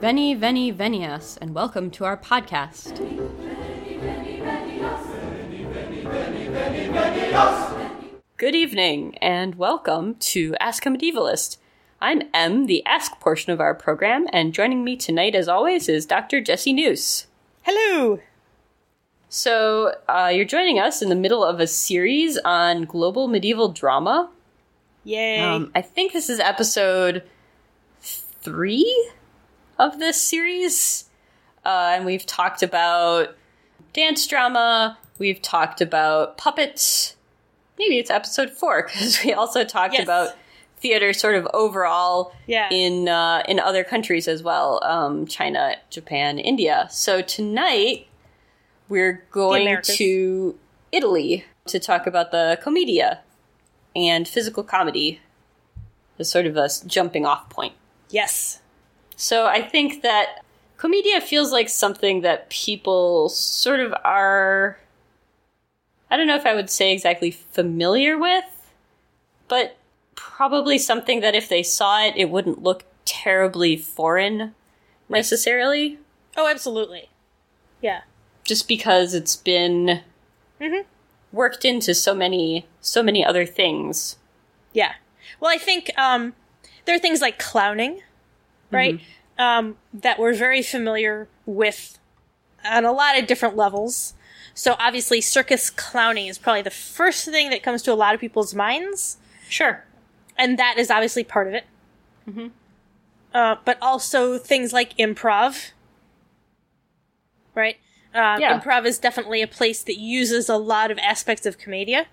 Veni, veni, venias, and welcome to our podcast. Good evening, and welcome to Ask a Medievalist. I'm Em, the Ask portion of our program, and joining me tonight, as always, is Dr. Jesse Noose. Hello. So, uh, you're joining us in the middle of a series on global medieval drama. Yay. Um, I think this is episode three of this series. Uh, and we've talked about dance drama, we've talked about puppets. Maybe it's episode four, because we also talked Yes. about theater sort of overall Yeah. in uh, in other countries as well um, china japan india so tonight we're going to italy to talk about the commedia and physical comedy as sort of a jumping off point yes. So i think that Commedia feels like something that people sort of are i don't know if i would say exactly familiar with but probably something that if they saw it, it wouldn't look terribly foreign necessarily, Oh, absolutely. Yeah. just because it's been Mhm. worked into so many so many other things. Yeah. Well, I think um, there are things like clowning, right? Um, that we're very familiar with on a lot of different levels. So obviously, circus clowning is probably the first thing that comes to a lot of people's minds, Sure. and that is obviously part of it. Uh, but also things like improv, right? Uh, Yeah. Improv is definitely a place that uses a lot of aspects of commedia.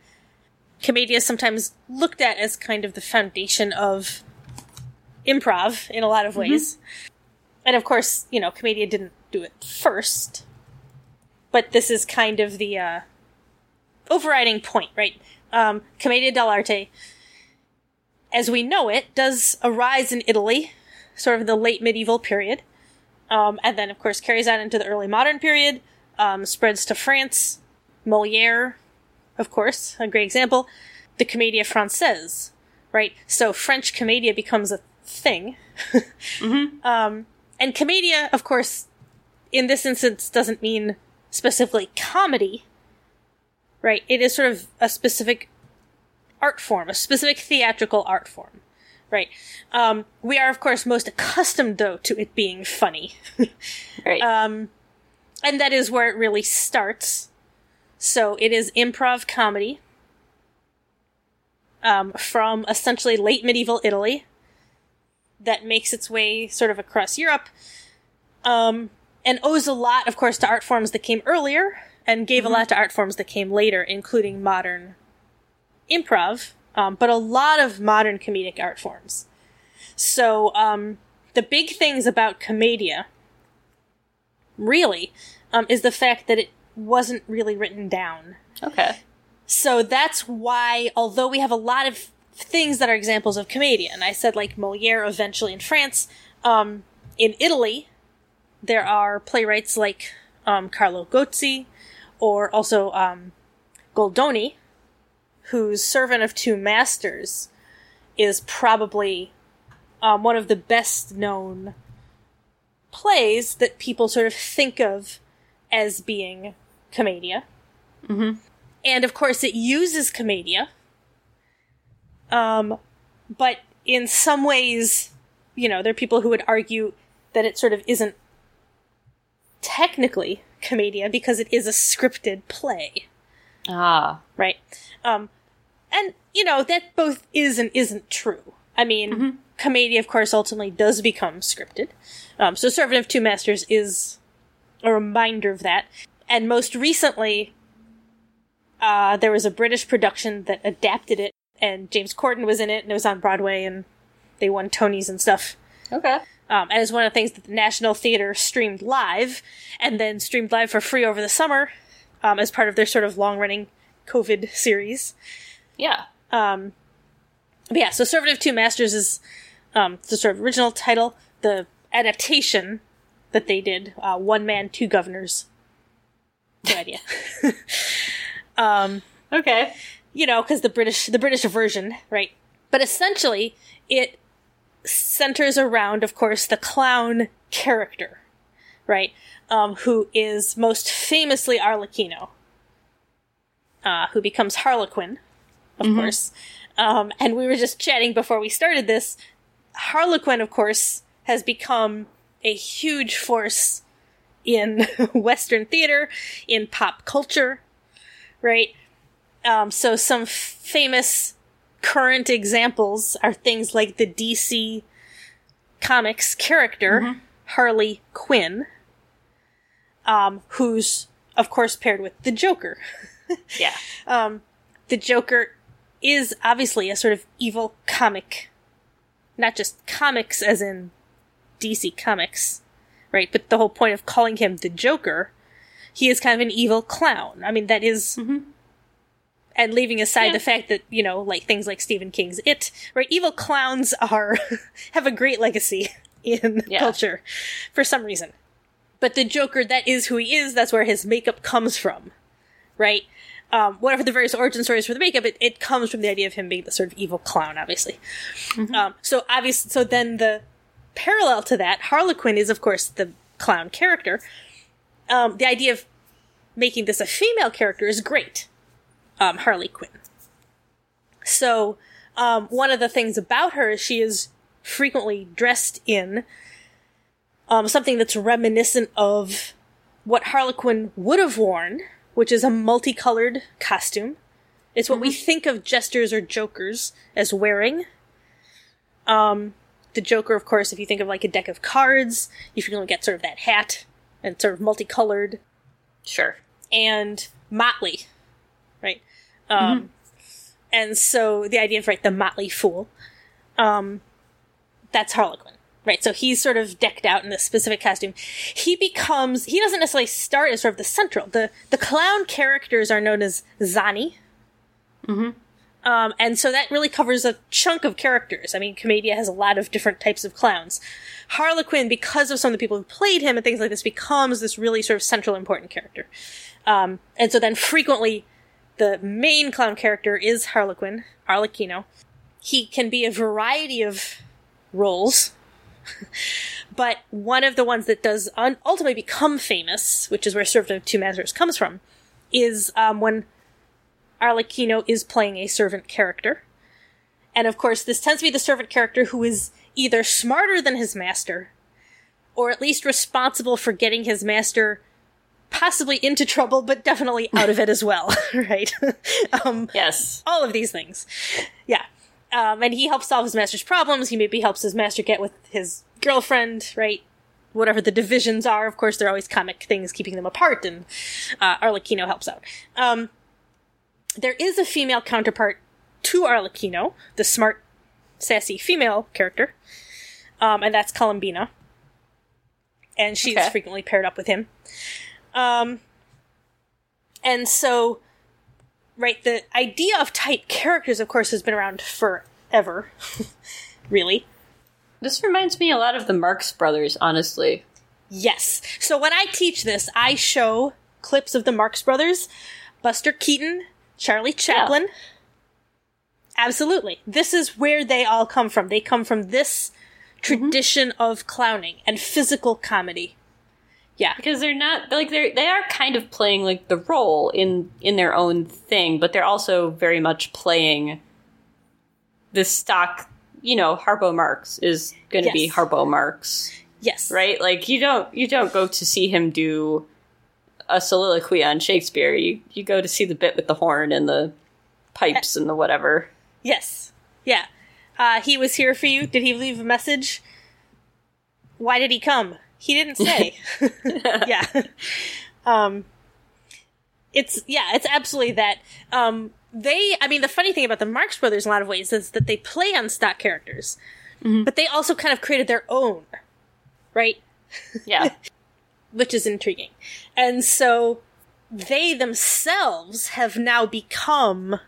Commedia is sometimes looked at as kind of the foundation of improv in a lot of ways. And of course, you know, commedia didn't do it first, but this is kind of the uh, overriding point, right? Um, Commedia dell'arte, as we know it, does arise in Italy, sort of the late medieval period, um, and then, of course, carries on into the early modern period, um, spreads to France, Moliere, of course, a great example, the Commedia Française, right? So French commedia becomes a thing. um, and commedia, of course, in this instance, doesn't mean specifically comedy, right? It is sort of a specific art form, a specific theatrical art form, right? Um, we are, of course, most accustomed, though, to it being funny. Right. um, and that is where it really starts. So it is improv comedy um, from essentially late medieval Italy that makes its way sort of across Europe um, and owes a lot, of course, to art forms that came earlier and gave a lot to art forms that came later, including modern improv, um, but a lot of modern comedic art forms. So um, the big things about commedia, really, um, is the fact that it wasn't really written down. okay. So that's why, although we have a lot of things that are examples of commedia, and I said like Moliere eventually in France, um, in Italy, there are playwrights like um, Carlo Gozzi, or also um, Goldoni, whose Servant of Two Masters is probably um, one of the best known plays that people sort of think of as being commedia. And of course, it uses commedia. Um, but in some ways, you know, there are people who would argue that it sort of isn't technically commedia because it is a scripted play, Ah. right? Um, and you know that both is and isn't true. I mean, commedia, of course, ultimately does become scripted. Um, so, Servant of Two Masters is a reminder of that. And most recently, uh, there was a British production that adapted it, and James Corden was in it, and it was on Broadway, and they won Tonys and stuff. Okay. Um, and it's one of the things that the National Theater streamed live, and then streamed live for free over the summer um, as part of their sort of long running COVID series. Yeah. Um, but yeah, so Servant of Two Masters is um, the sort of original title. The adaptation that they did, uh, One Man, Two Governors. Good idea. Okay. You know, because the British the British version, right? But essentially, it centers around, of course, the clown character, right? Um, who is most famously Arlecchino, uh, who becomes Harlequin, of course. Um, and we were just chatting before we started this. Harlequin, of course, has become a huge force in Western theater, in pop culture, right? Um, so some f- famous current examples are things like the DC Comics character Harley Quinn, um, who's of course paired with the Joker. Yeah. Um, the Joker is obviously a sort of evil comic, not just comics as in DC Comics, right? But the whole point of calling him the Joker, he is kind of an evil clown. I mean, that is- and leaving aside Yeah. the fact that you know, like things like Stephen King's It, right? Evil clowns are have a great legacy in Yeah. culture for some reason. But the Joker, that is who he is. That's where his makeup comes from, right? Um, whatever the various origin stories for the makeup, it, it comes from the idea of him being the sort of evil clown, obviously. Um, so obvious. So then the parallel to that, Harlequin is of course the clown character. Um, the idea of making this a female character is great. Um, Harley Quinn. So um, one of the things about her is she is frequently dressed in um, something that's reminiscent of what Harlequin would have worn, which is a multicolored costume. It's what we think of jesters or jokers as wearing. Um, the Joker, of course, if you think of like a deck of cards, you frequently get sort of that hat and sort of multicolored Sure. and motley, Um, And so the idea of right the motley fool, um, that's Harlequin, right? So he's sort of decked out in this specific costume. He becomes he doesn't necessarily start as sort of the central. the The clown characters are known as Zani. Um, and so that really covers a chunk of characters. I mean, Commedia has a lot of different types of clowns. Harlequin, because of some of the people who played him and things like this, becomes this really sort of central important character. Um, and so then frequently the main clown character is Harlequin, Arlecchino. He can be a variety of roles, but one of the ones that does un- ultimately become famous, which is where Servant of Two Masters comes from, is um, when Arlecchino is playing a servant character. And of course, this tends to be the servant character who is either smarter than his master, or at least responsible for getting his master possibly into trouble, but definitely out of it as well, right? um, Yes. all of these things. Yeah. Um, and he helps solve his master's problems. He maybe helps his master get with his girlfriend, right? Whatever the divisions are. Of course, there are always comic things keeping them apart, and uh, Arlecchino helps out. Um, there is a female counterpart to Arlecchino, the smart, sassy female character, um, and that's Columbina. And she's Okay. frequently paired up with him. Um, and so right the idea of type characters of course has been around forever really. This reminds me a lot of the Marx Brothers, honestly. yes. So when i teach this i show clips of the marx brothers buster keaton charlie chaplin. Absolutely. This is where they all come from. They come from this tradition of clowning and physical comedy yeah Because they're not like they're they are kind of playing like the role in in their own thing, but they're also very much playing the stock. You know, Harpo Marx is going to be Harpo Marx, yes right? Like you don't you don't go to see him do a soliloquy on Shakespeare. You you go to see the bit with the horn and the pipes and the whatever. Yes. Yeah. Uh, he was here for you. Did he leave a message? Why did he come? He didn't say. yeah. Um, it's, yeah, it's absolutely that. Um, they, I mean, the funny thing about the Marx Brothers in a lot of ways is that they play on stock characters, but they also kind of created their own, right? Yeah. which is intriguing. And so they themselves have now become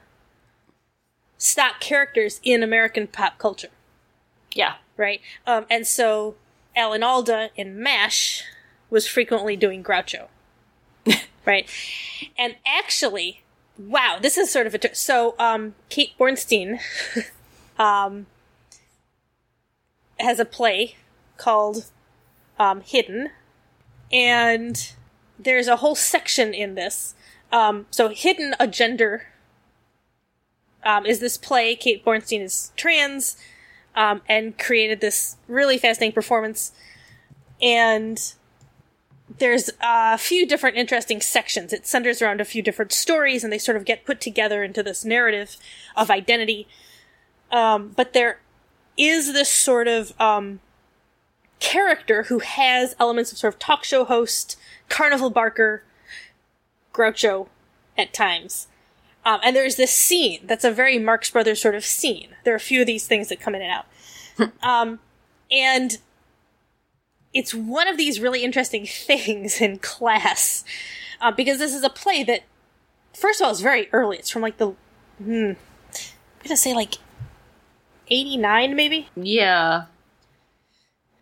stock characters in American pop culture, yeah. right? Um, and so Alan Alda in MASH was frequently doing Groucho, right? And actually, wow, this is sort of a tr- so um, Kate Bornstein, um, has a play called um, Hidden, and there's a whole section in this. Um, so, Hidden a Gender um, is this play. Kate Bornstein is trans um, and created this really fascinating performance. And there's a few different interesting sections. It centers around a few different stories, and they sort of get put together into this narrative of identity. Um, but there is this sort of um, character who has elements of sort of talk show host, carnival barker, Groucho at times. Um, and there's this scene that's a very Marx Brothers sort of scene. There are a few of these things that come in and out. um, and it's one of these really interesting things in class uh, because this is a play that, first of all, is very early. It's from like the, hmm, I'm gonna say like 89 maybe? Yeah.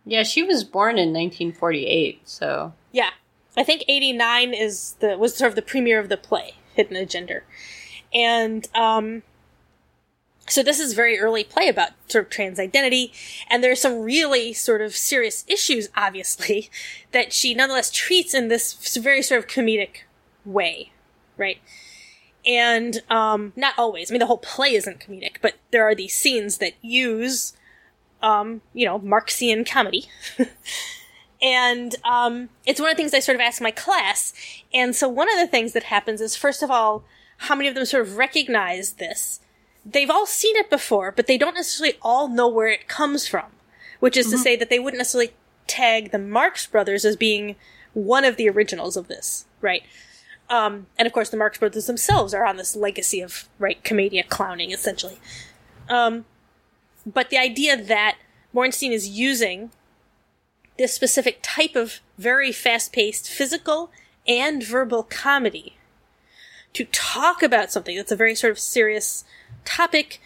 Yeah, she was born in 1948, so. Yeah. I think 89 is the was sort of the premiere of the play, Hidden a Gender. And um so this is very early play about sort of trans identity, and there's some really sort of serious issues, obviously, that she nonetheless treats in this very sort of comedic way, right? And um, not always. I mean, the whole play isn't comedic, but there are these scenes that use, um, you know, Marxian comedy. and um, it's one of the things I sort of ask my class. And so one of the things that happens is, first of all, how many of them sort of recognize this? They've all seen it before, but they don't necessarily all know where it comes from. Which is mm-hmm. to say that they wouldn't necessarily tag the Marx Brothers as being one of the originals of this, right? Um, and of course, the Marx Brothers themselves are on this legacy of right commedia clowning, essentially. Um, but the idea that Bornstein is using this specific type of very fast-paced physical and verbal comedy to talk about something that's a very sort of serious topic,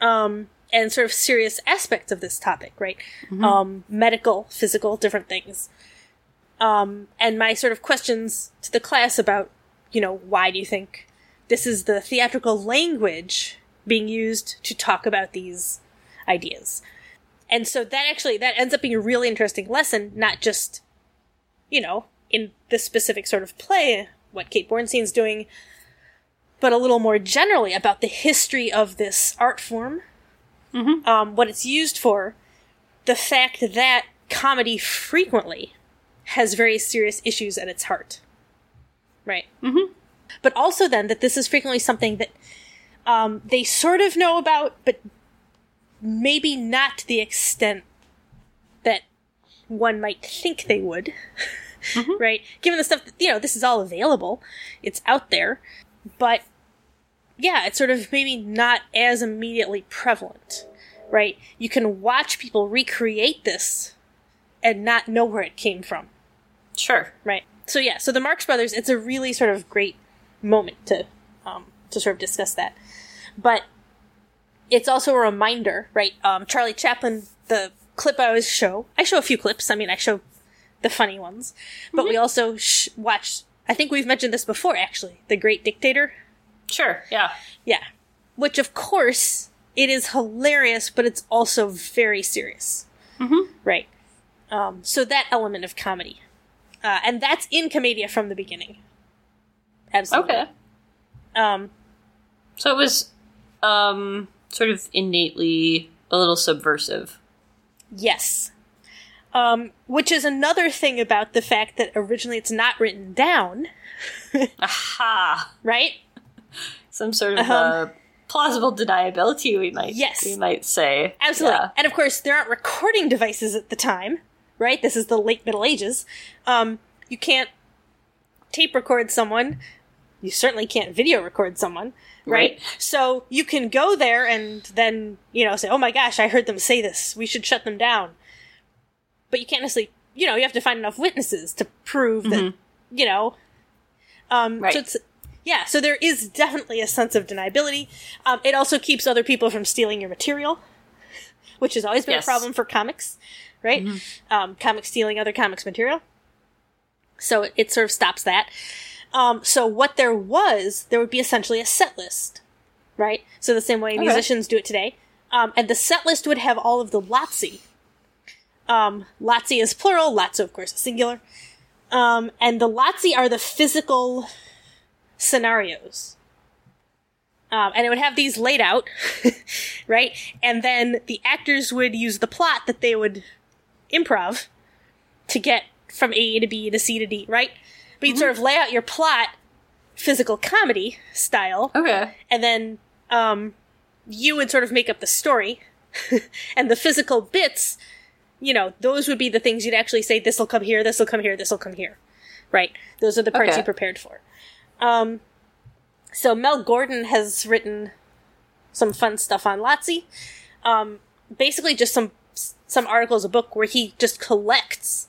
um, and sort of serious aspects of this topic, right? Mm-hmm. Um, medical, physical, different things. Um, and my sort of questions to the class about you know, why do you think this is the theatrical language being used to talk about these ideas? And so that actually, that ends up being a really interesting lesson, not just, you know, in this specific sort of play, what Kate Bornstein's doing, but a little more generally about the history of this art form, mm-hmm. um, what it's used for, the fact that comedy frequently has very serious issues at its heart. Right. Mm-hmm. But also then that this is frequently something that um, they sort of know about, but maybe not to the extent that one might think they would. Mm-hmm. right? Given the stuff that, you know, this is all available, it's out there, but yeah, it's sort of maybe not as immediately prevalent, right? You can watch people recreate this and not know where it came from. Sure. Right so yeah, so the Marx Brothers, it's a really sort of great moment to um, to sort of discuss that, but it's also a reminder, right? Um, Charlie Chaplin, the clip I always show, I show a few clips. I mean, I show the funny ones, but mm-hmm. we also sh- watch. I think we've mentioned this before, actually. The Great Dictator. Sure. Yeah. Yeah. Which, of course, it is hilarious, but it's also very serious. Mm-hmm. Right. Um, so that element of comedy uh, and that's in Commedia from the beginning. Absolutely. Okay. Um, so it was um, sort of innately a little subversive. Yes. Um, which is another thing about the fact that originally it's not written down. Aha! Right? Some sort of uh-huh. uh, plausible deniability, we might yes. we might say. Absolutely. Yeah. And of course, there aren't recording devices at the time right? This is the late Middle Ages. Um, you can't tape record someone. You certainly can't video record someone, right? right? So you can go there and then, you know, say, oh my gosh, I heard them say this. We should shut them down. But you can't necessarily, you know, you have to find enough witnesses to prove mm-hmm. that, you know. Um, right. So it's, yeah, so there is definitely a sense of deniability. Um, it also keeps other people from stealing your material, which has always been yes. a problem for comics right? Mm-hmm. Um, comic stealing other comics material. So it, it sort of stops that. Um, so what there was, there would be essentially a set list, right? So the same way okay. musicians do it today. Um, and the set list would have all of the Lazzi, Um, is plural, Lazzo, of course, is singular. Um, and the Lazzi are the physical scenarios. Um, and it would have these laid out, right? And then the actors would use the plot that they would improv to get from A to B to C to D, right? But you'd sort of lay out your plot, physical comedy style, Okay. and then um, you would sort of make up the story, and the physical bits, you know, those would be the things you'd actually say. This will come here. This will come here. This will come here. Right. Those are the parts Okay. you prepared for. Um, so Mel Gordon has written some fun stuff on Lazzi. Um, basically, just some some articles, a book where he just collects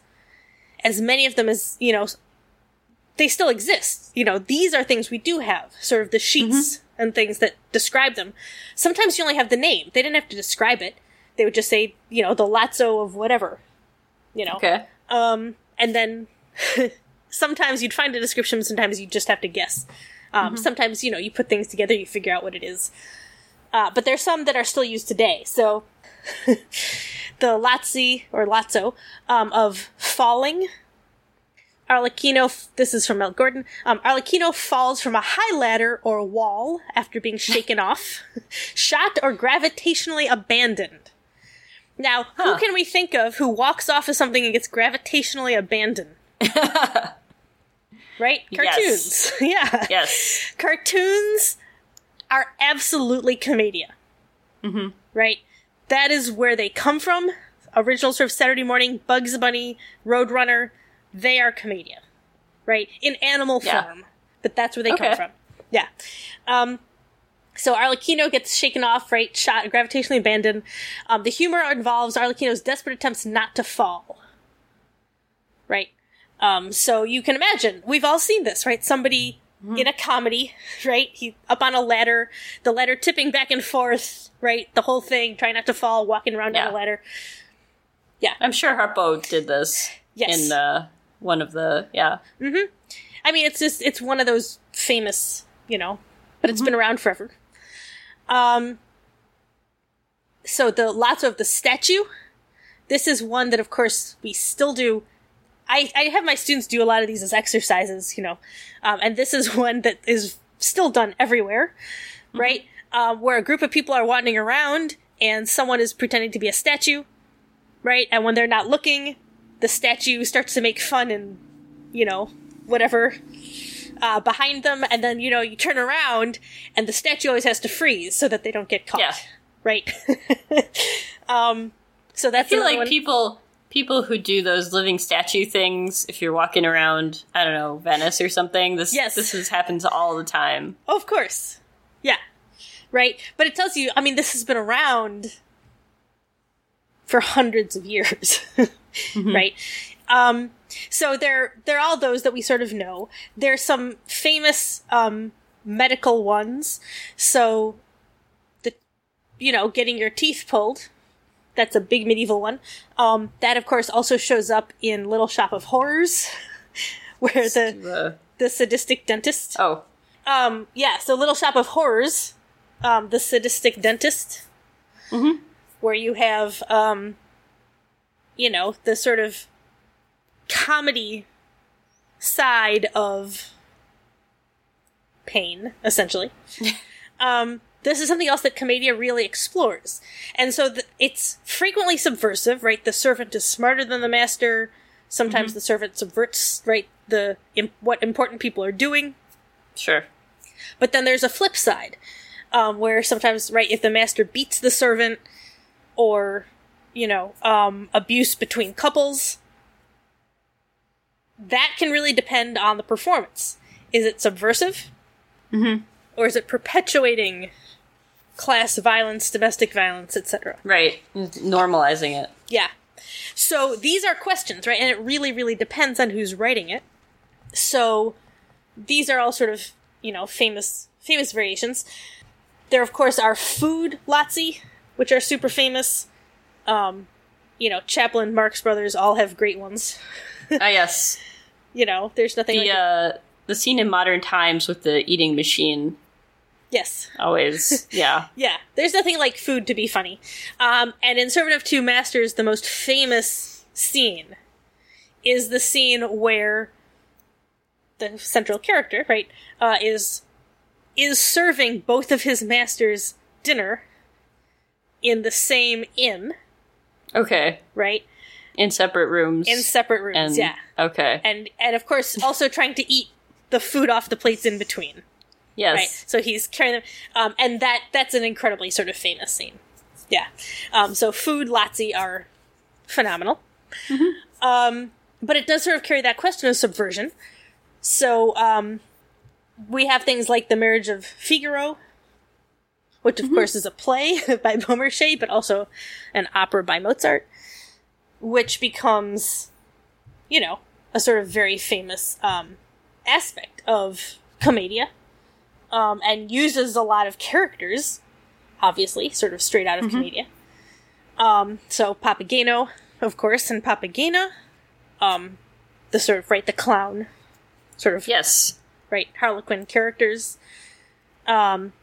as many of them as you know they still exist. You know, these are things we do have, sort of the sheets and things that describe them. Sometimes you only have the name. They didn't have to describe it. They would just say, you know, the Lazzo of whatever. You know. Okay. Um, and then sometimes you'd find a description, sometimes you just have to guess. Um, Sometimes, you know, you put things together, you figure out what it is. Uh, but there's some that are still used today. So the Lazzi, or Lazzo, um, of falling. Arlecchino, this is from Mel Gordon. Um, Arlecchino falls from a high ladder or wall after being shaken off, shot or gravitationally abandoned. Now, Huh. who can we think of who walks off of something and gets gravitationally abandoned? Right? Cartoons. Yes. yeah. Yes. Cartoons are absolutely commedia. Mm-hmm. Right? That is where they come from. Original sort of Saturday morning, Bugs Bunny, Roadrunner, they are commedia. Right? In animal Yeah. form. But that's where they come from. Yeah. Um, so Arlecchino gets shaken off, right? Shot, gravitationally abandoned. Um, the humor involves Arlecchino's desperate attempts not to fall. Right? Um, so you can imagine, we've all seen this, right? Somebody in a comedy, right? He up on a ladder, the ladder tipping back and forth, right? The whole thing, trying not to fall, walking around Yeah. the ladder. Yeah, I'm sure Harpo did this Yes. in uh, one of the yeah. I mean, it's just it's one of those famous, you know, but it's been around forever. Um. So the Lazzo of the statue. This is one that, of course, we still do. I I have my students do a lot of these as exercises, you know, um, and this is one that is still done everywhere, right? Um, where a group of people are wandering around and someone is pretending to be a statue, right? And when they're not looking, the statue starts to make fun and you know, whatever uh, behind them, and then you know you turn around, and the statue always has to freeze so that they don't get caught. Yeah. Right. um. So that's I feel like one. people people who do those living statue things, if you're walking around, I don't know, Venice or something, this Yes. this has happens all the time. Oh, of course. Yeah. Right. But it tells you. I mean, this has been around for hundreds of years. Right. Um. So they're they're all those that we sort of know. There's some famous um medical ones. So the you know getting your teeth pulled. That's a big medieval one. Um, that of course also shows up in Little Shop of Horrors, where the The- the sadistic dentist oh, um, yeah, so Little Shop of Horrors, um, the sadistic dentist, where you have, um, you know, the sort of comedy side of pain, essentially. um, this is something else that Commedia really explores. And so th- it's frequently subversive, right? The servant is smarter than the master. Sometimes the servant subverts, right, the im- what important people are doing. sure. But then there's a flip side, um, where sometimes, right, if the master beats the servant, or, you know, um, abuse between couples, that can really depend on the performance. Is it subversive? Mm-hmm. Or is it perpetuating class violence, domestic violence, etc.? Right. Normalizing it. Yeah. So these are questions, right? And it really, really depends on who's writing it. So these are all sort of, you know, famous famous variations. There, of course, are food Lazzi, which are super famous. Um, you know, Chaplin, Marx Brothers all have great ones. Ah, yes. You know, there's nothing The like uh, the scene in Modern Times with the eating machine yes. always, yeah. Yeah, there's nothing like food to be funny. Um, and in Servant of Two Masters, the most famous scene is the scene where the central character, right, uh, is is serving both of his masters dinner in the same inn, Okay. right, In separate rooms. in separate rooms. and, yeah, Okay. and and of course also trying to eat the food off the plates in between. Yes. right? So he's carrying them, um, and that that's an incredibly sort of famous scene. Yeah. Um, so food, Lazzi are phenomenal. Um, but it does sort of carry that question of subversion. So um, we have things like the marriage of Figaro, which of course is a play by Beaumarchais, but also an opera by Mozart, which becomes, you know, a sort of very famous um, aspect of commedia um, and uses a lot of characters, obviously, sort of straight out of Commedia. Um, so Papageno, of course, and Papagena, um, the sort of right, the clown, sort of Yes. right, Harlequin characters. Um,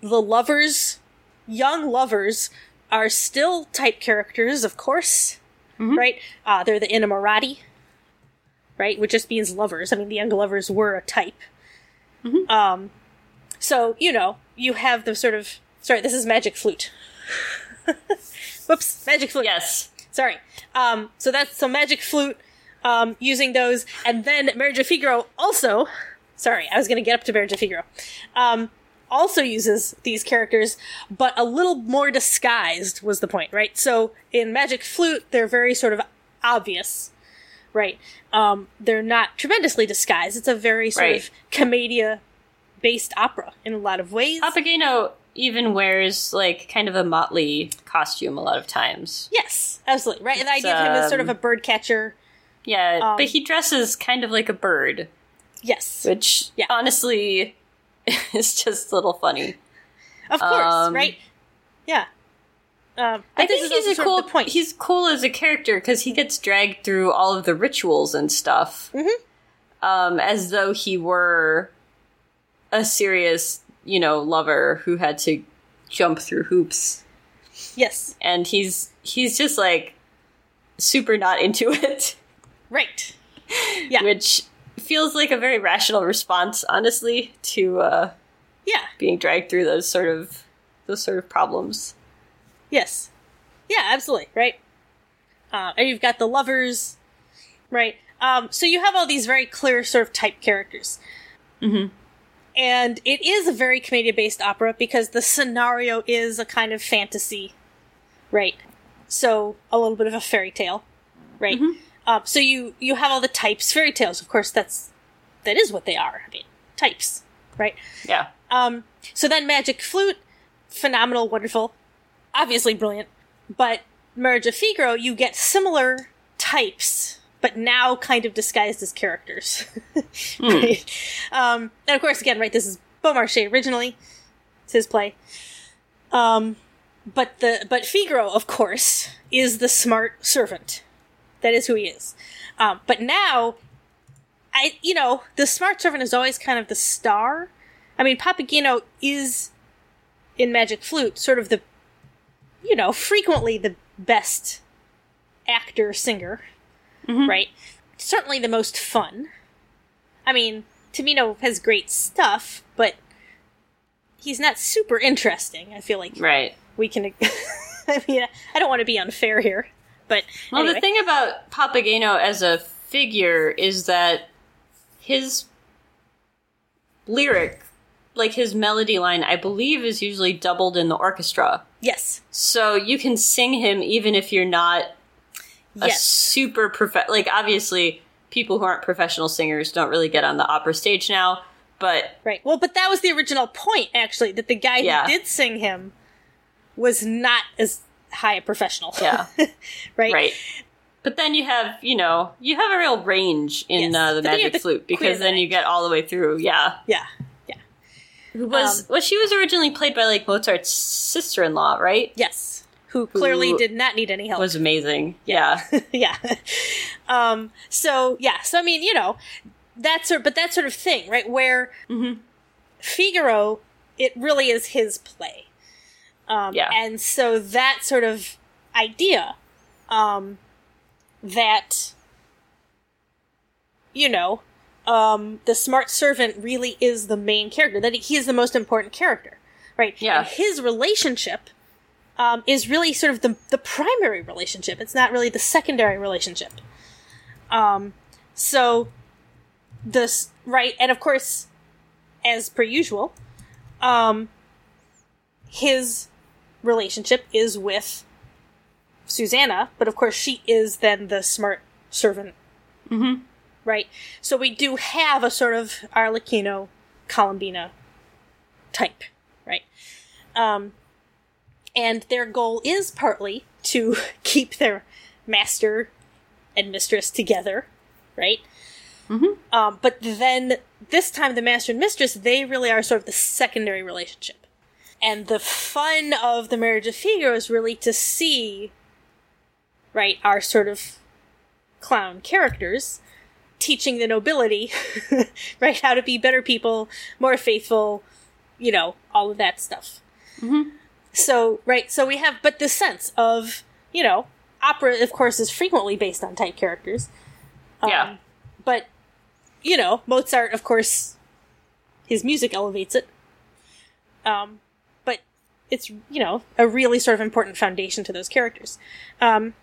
the lovers, young lovers, are still type characters, of course, right? Uh, they're the Inamorati, right? Which just means lovers. I mean, the young lovers were a type. Um, so you know, you have the sort of sorry, this is magic flute. Whoops, magic flute. Yes. Sorry. Um, so that's so magic flute. Um, using those, and then Marriage of Figaro also. Sorry, I was going to get up to Marriage of Figaro. Um, also uses these characters, but a little more disguised was the point, right? So in Magic Flute, they're very sort of obvious, right? Um, they're not tremendously disguised. It's a very sort Right. of commedia based opera in a lot of ways. Papageno even wears like kind of a motley costume a lot of times. yes, absolutely, right? And the It's, idea of him as sort of um, a bird catcher. Yeah, Um, but he dresses kind of like a bird, Yes. which Yeah. honestly is just a little funny. Of course, Um, right? Yeah. Um, I think he's a cool point. He's cool as a character because he gets dragged through all of the rituals and stuff, Mhm. um, as though he were a serious, you know, lover who had to jump through hoops. yes, And he's he's just like super not into it, right. Yeah, which feels like a very rational response, honestly, to uh, yeah, being dragged through those sort of those sort of problems. Yes, yeah, absolutely, right. Uh, and you've got the lovers, right? Um, so you have all these very clear sort of type characters. Mm-hmm. And it is a very commedia based opera because the scenario is a kind of fantasy, right? So a little bit of a fairy tale, right? Um, so you you have all the types, fairy tales. Of course, that's that is what they are. I mean, types, right? Yeah. Um, so then Magic Flute, phenomenal, wonderful, obviously brilliant. But Marriage of Figaro, you get similar types, but now kind of disguised as characters. right? Um, and of course, again, right, this is Beaumarchais originally. It's his play. Um, but the but Figaro, of course, is the smart servant. That is who he is. Um, but now, I you know the smart servant is always kind of the star. I mean, Papageno is in Magic Flute sort of the you know frequently the best actor singer, mm-hmm. right? Certainly the most fun. I mean, Tamino has great stuff, but he's not super interesting. I feel like Right. we can. I mean, I don't want to be unfair here, but Well, anyway. the thing about Papageno as a figure is that his lyric, like his melody line, I believe is usually doubled in the orchestra. yes, So you can sing him even if you're not a yes, super prof. Like, obviously, people who aren't professional singers don't really get on the opera stage now, but right. Well, but that was the original point, actually, that the guy Yeah. who did sing him was not as high a professional. Yeah. right. right. But then you have, you know, you have a real range in Yes. uh, the But then you have magic flute because then you get all the way through. Yeah. Yeah. Yeah. Who was Um, well? She was originally played by like Mozart's sister-in-law, right? Yes. Who clearly Who did not need any help. Was amazing. Yeah, yeah. Um, so yeah, so I mean, you know, that sort but that sort of thing, right? Where Mm-hmm. Figaro, it really is his play. Um, Yeah. and so that sort of idea, um, that you know um, the smart servant really is the main character that he is the most important character right Yeah. and his relationship um, is really sort of the, the primary relationship it's not really the secondary relationship um, so this right and of course as per usual um, his relationship is with Susanna, but of course she is then the smart servant. Mhm. Right? So we do have a sort of Arlecchino Columbina type, right? Um, and their goal is partly to keep their master and mistress together, right? Mhm. Um, but then this time, the master and mistress, they really are sort of the secondary relationship. And the fun of the marriage of Figaro is really to see, right, our sort of clown characters teaching the nobility, right, how to be better people, more faithful, you know, all of that stuff. So, right, so we have, but this sense of, you know, opera, of course, is frequently based on type characters. Um, Yeah. But, you know, Mozart, of course, his music elevates it. Um, but it's, you know, a really sort of important foundation to those characters. Um,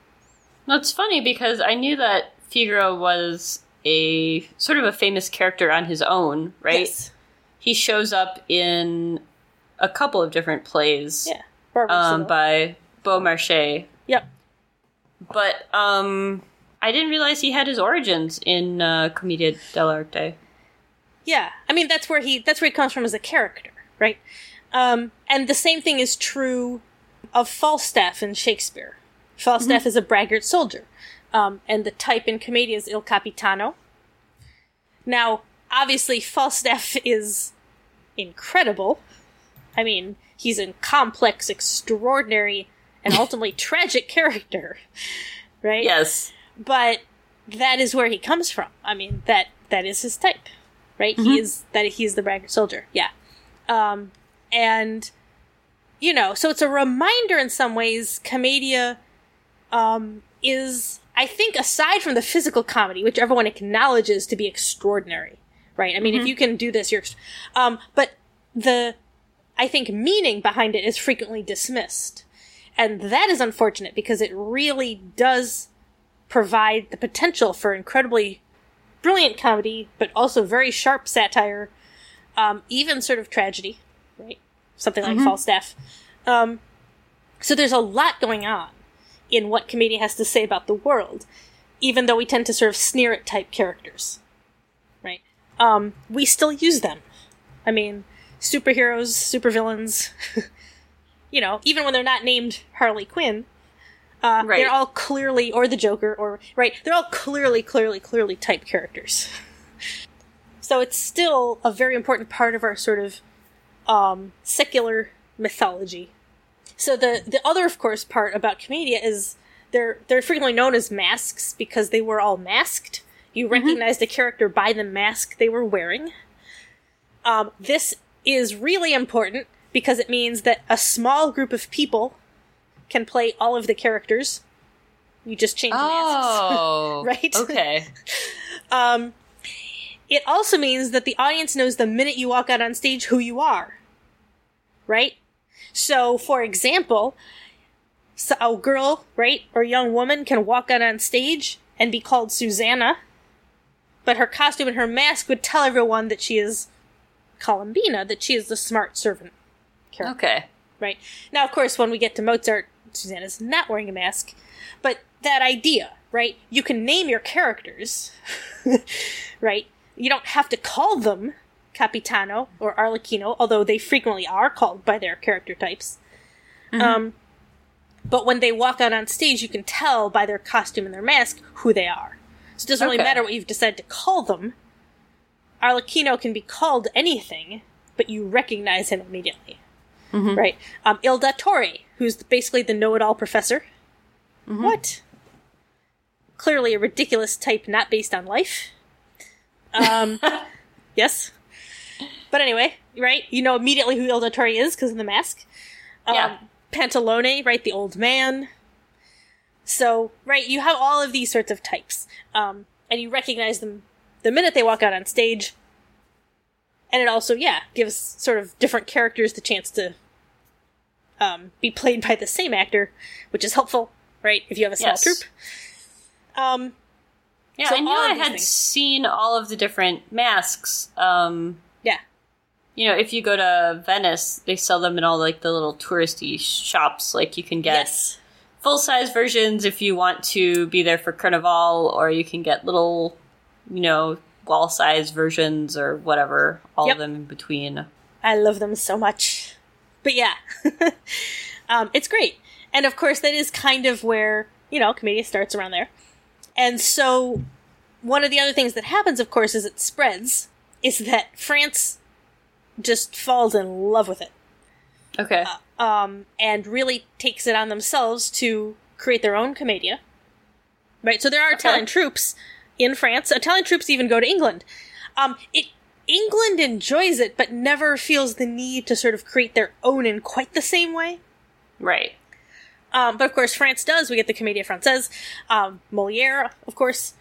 Well, it's funny because I knew that Figaro was a sort of a famous character on his own, right? yes. He shows up in a couple of different plays Yeah. Um, by Beaumarchais, Yep. but um, I didn't realize he had his origins in uh, Commedia dell'arte. Yeah, I mean that's where he that's where he comes from as a character, right? Um, and the same thing is true of Falstaff in Shakespeare. Falstaff is a braggart soldier, um, and the type in Commedia is Il Capitano. Now, obviously, Falstaff is incredible. I mean, he's a complex, extraordinary, and ultimately tragic character, right? Yes. but that is where he comes from. I mean, that that is his type, right? He is that he's the braggart soldier. Yeah, um, and you know, so it's a reminder in some ways. Commedia um, is, I think, aside from the physical comedy, which everyone acknowledges to be extraordinary, right? I mean, if you can do this, you're, um, but the, I think, meaning behind it is frequently dismissed. And that is unfortunate because it really does provide the potential for incredibly brilliant comedy, but also very sharp satire, um, even sort of tragedy, right? Something like Falstaff. Um, so there's a lot going on in what comedy has to say about the world, even though we tend to sort of sneer at type characters, right? Um, we still use them. I mean, superheroes, supervillains, you know, even when they're not named Harley Quinn, uh, Right. they're all clearly, or the Joker, or, right, they're all clearly, clearly, clearly type characters. so it's still a very important part of our sort of um, secular mythology. So the the other, of course, part about Commedia is they're they're frequently known as masks because they were all masked. You recognize the character by the mask they were wearing. Um, this is really important because it means that a small group of people can play all of the characters. You just change the masks. Oh, Right? Okay. Um, it also means that the audience knows the minute you walk out on stage who you are. Right? So, for example, so a girl, right, or young woman can walk out on stage and be called Susanna, but her costume and her mask would tell everyone that she is Columbina, that she is the smart servant character Okay. right? Now, of course, when we get to Mozart, Susanna's not wearing a mask, but that idea, right? You can name your characters, right? You don't have to call them Capitano or Arlecchino, although they frequently are called by their character types. Um, but when they walk out on stage, you can tell by their costume and their mask who they are. So it doesn't really Okay. matter what you've decided to call them. Arlecchino can be called anything, but you recognize him immediately. Right. Um, Il Dottore, who's basically the know-it-all professor. What? Clearly a ridiculous type not based on life. Um, yes. But anyway, right? You know immediately who Il Dottore is because of the mask. Um, Yeah. Pantalone, right? The old man. So, right, you have all of these sorts of types, um, and you recognize them the minute they walk out on stage. And it also, yeah, gives sort of different characters the chance to um, be played by the same actor, which is helpful, right? If you have a small Yes. troupe. Um, Yeah, So I knew I had things. seen all of the different masks. Um, you know, if you go to Venice, they sell them in all like the little touristy shops. Like you can get yes, full size versions if you want to be there for Carnival, or you can get little, you know, wall size versions or whatever. All Yep. of them in between. I love them so much. But yeah, um, it's great. And of course, that is kind of where, you know, Commedia starts around there. And so, one of the other things that happens, of course, is it spreads, is that France just falls in love with it. Okay. um, and really takes it on themselves to create their own commedia. Right, so there are Italian troupes in France. Italian troupes even go to England. Um, it England enjoys it, but never feels the need to sort of create their own in quite the same way. right. Um, but of course, France does. We get the Comédie Française, um, Moliere, of course,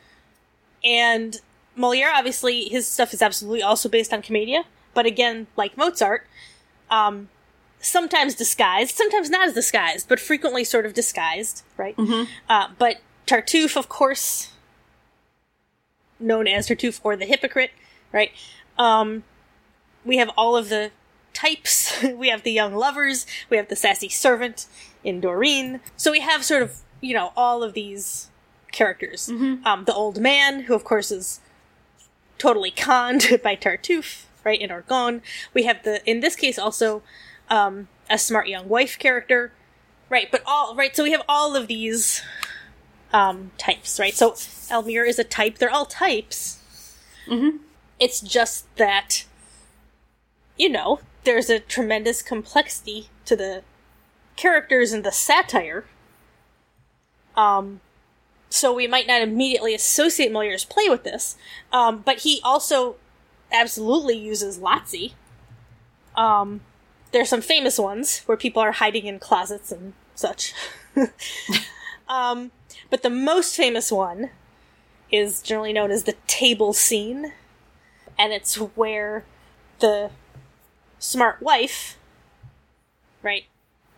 and Moliere. Obviously, his stuff is absolutely also based on Commedia, but again, like Mozart, um, sometimes disguised, sometimes not as disguised, but frequently sort of disguised, right? Uh, but Tartuffe, of course, known as Tartuffe or the Hypocrite, right? Um, we have all of the types. we have the young lovers. We have the sassy servant in Dorine. So we have sort of, you know, all of these characters. Um, the old man, who of course is totally conned by Tartuffe, right, in Orgon. We have the, in this case also, um, a smart young wife character. Right, but all, right, so we have all of these, um, types, right? So Elmire is a type. They're all types. It's just that, you know, there's a tremendous complexity to the characters and the satire. Um, so we might not immediately associate Moliere's play with this, um, but he also absolutely uses Lazzi. Um, there's some famous ones where people are hiding in closets and such. um, but the most famous one is generally known as the table scene, and it's where the smart wife, right,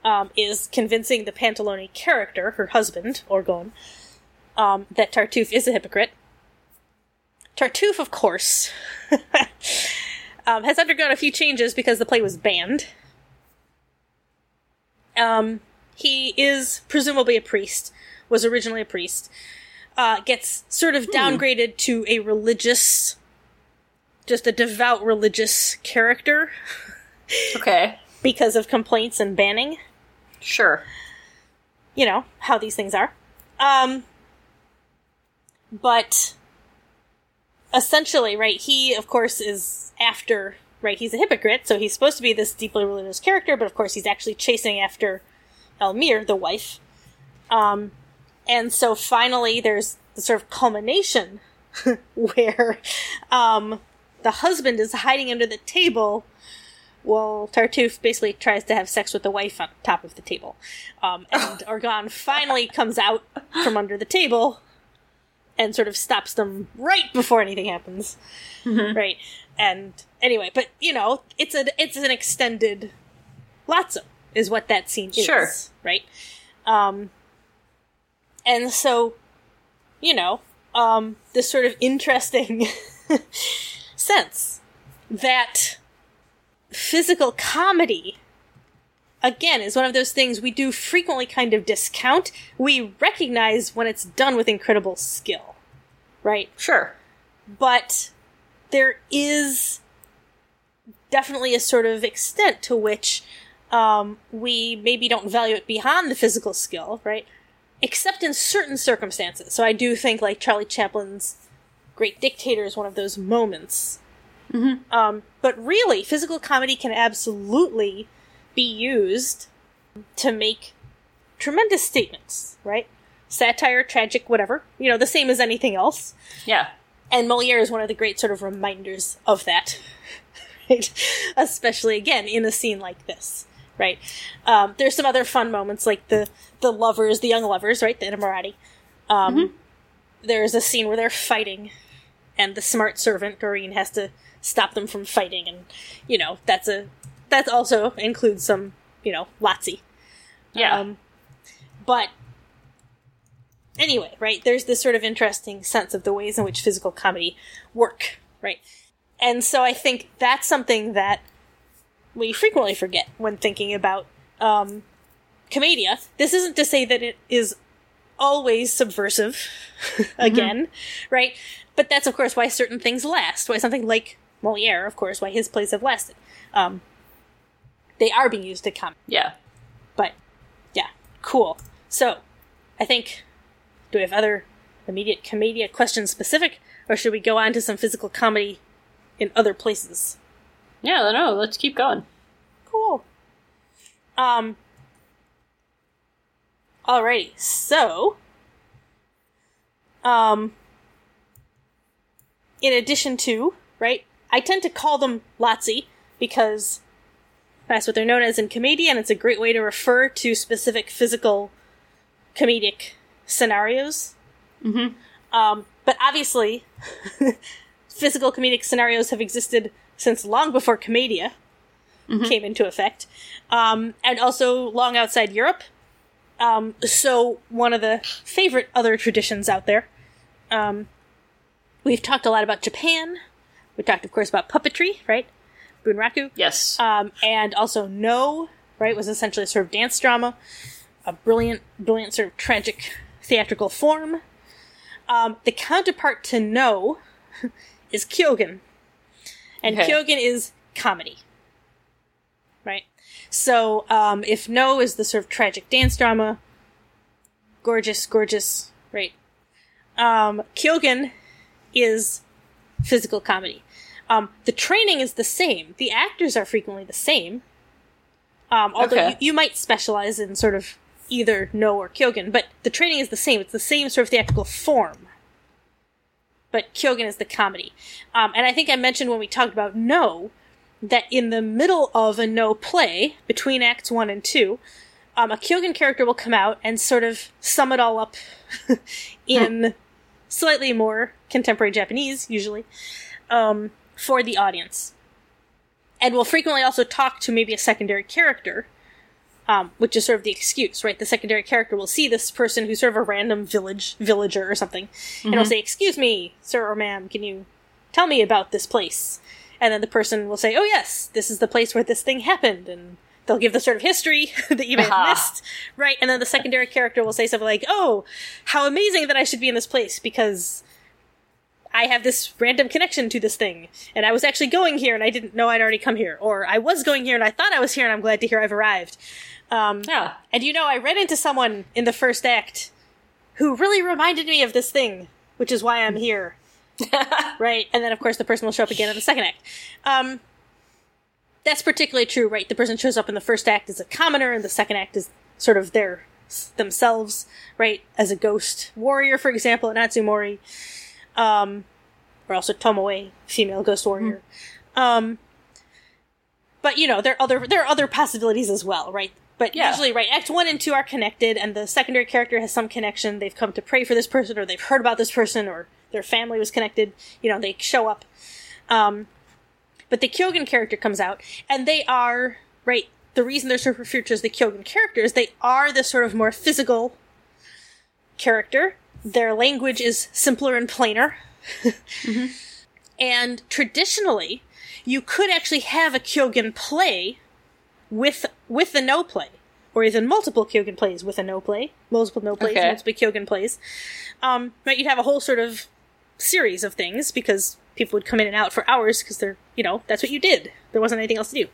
um, is convincing the Pantalone character, her husband, Orgon, um, that Tartuffe is a hypocrite. Tartuffe, of course, um, has undergone a few changes because the play was banned. Um, he is presumably a priest, was originally a priest, uh, gets sort of downgraded to a religious, just a devout religious character Okay. because of complaints and banning. Sure. you know how these things are. Um, but essentially, right? He, of course, is after. Right, he's a hypocrite, so he's supposed to be this deeply religious character, but of course, he's actually chasing after Elmire, the wife. Um, and so finally, there's the sort of culmination where um, the husband is hiding under the table well, Tartuffe basically tries to have sex with the wife on top of the table. Um, and Orgon finally comes out from under the table and sort of stops them right before anything happens. Right. And anyway, but you know, it's a it's an extended Lazzo is what that scene is. Sure. Right? Um and so, you know, um this sort of interesting sense that physical comedy again is one of those things we do frequently kind of discount we recognize when it's done with incredible skill right. Sure. but there is definitely a sort of extent to which um, we maybe don't value it beyond the physical skill right? Except in certain circumstances. So i do think like charlie chaplin's great dictator is one of those moments. Um, but really, physical comedy can absolutely be used to make tremendous statements, right? Satire, tragic, whatever. You know, the same as anything else. Yeah. And Moliere is one of the great sort of reminders of that. Right? Especially, again, in a scene like this, right? Um, there's some other fun moments like the the lovers, the young lovers, right? The Inamorati. Um, There's a scene where they're fighting, and the smart servant Dorine has to stop them from fighting, and you know that's a that also includes some you know Lazzi. Yeah. Um, but anyway, right? There's this sort of interesting sense of the ways in which physical comedy work, right? And so I think that's something that we frequently forget when thinking about um, commedia. This isn't to say that it is always subversive, again, right? But that's of course why certain things last. Why something like Moliere, of course, why his plays have lasted. Um, they are being used to come. yeah. But yeah, cool. So, I think do we have other immediate commedia questions specific, or should we go on to some physical comedy in other places? Yeah, I know. Let's keep going. Cool. Um. Alrighty, so. Um. In addition to, right, I tend to call them Lazzi because that's what they're known as in commedia, and it's a great way to refer to specific physical comedic scenarios. Mhm. Um, but obviously, physical comedic scenarios have existed since long before commedia came into effect, um, and also long outside Europe. Um, so one of the favorite other traditions out there. Um, we've talked a lot about Japan. We talked, of course, about puppetry, right? Bunraku. Yes. Um, and also No, right, was essentially a sort of dance drama, a brilliant, brilliant sort of tragic theatrical form. Um, the counterpart to No is Kyogen. And Okay. Kyogen is comedy. Right? So, um, if No is the sort of tragic dance drama, gorgeous, gorgeous, right? Um, Kyogen is physical comedy. Um, the training is the same. The actors are frequently the same. Um, although Okay. you, you might specialize in sort of either No or Kyogen, but the training is the same. It's the same sort of theatrical form. But Kyogen is the comedy. Um, and I think I mentioned when we talked about No that in the middle of a No play, between acts one and two, um, a Kyogen character will come out and sort of sum it all up in slightly more contemporary Japanese, usually, um, for the audience. And will frequently also talk to maybe a secondary character, um, which is sort of the excuse, right? The secondary character will see this person who's sort of a random village villager or something, and will say, "Excuse me, sir or ma'am, can you tell me about this place?" And then the person will say, "Oh yes, this is the place where this thing happened," and they'll give the sort of history that you may have Aha. missed, right? And then the secondary character will say something like, "Oh, how amazing that I should be in this place because." I have this random connection to this thing, and I was actually going here and I didn't know I'd already come here, or I was going here and I thought I was here and I'm glad to hear I've arrived. Um, yeah. and you know, I ran into someone in the first act who really reminded me of this thing, which is why I'm here. right? And then, of course, the person will show up again in the second act. Um, that's particularly true, right? The person shows up in the first act as a commoner, and the second act is sort of their themselves, right? As a ghost warrior, for example, in Atsumori. Um, or also Tomoe, female ghost warrior. Um, but you know, there are other there are other possibilities as well, right? But Yeah. usually, right, Act One and Two are connected, and the secondary character has some connection. They've come to pray for this person, or they've heard about this person, or their family was connected. You know, they show up. Um, but the Kyogen character comes out, and they are right. The reason they're super future is the Kyogen characters, they are the sort of more physical character. Their language is simpler and plainer. And traditionally, you could actually have a Kyogen play with with a no play, or even multiple Kyogen plays with a no play, multiple no plays, Okay. multiple Kyogen plays. Um, but you'd have a whole sort of series of things because people would come in and out for hours because they're you know that's what you did. There wasn't anything else to do.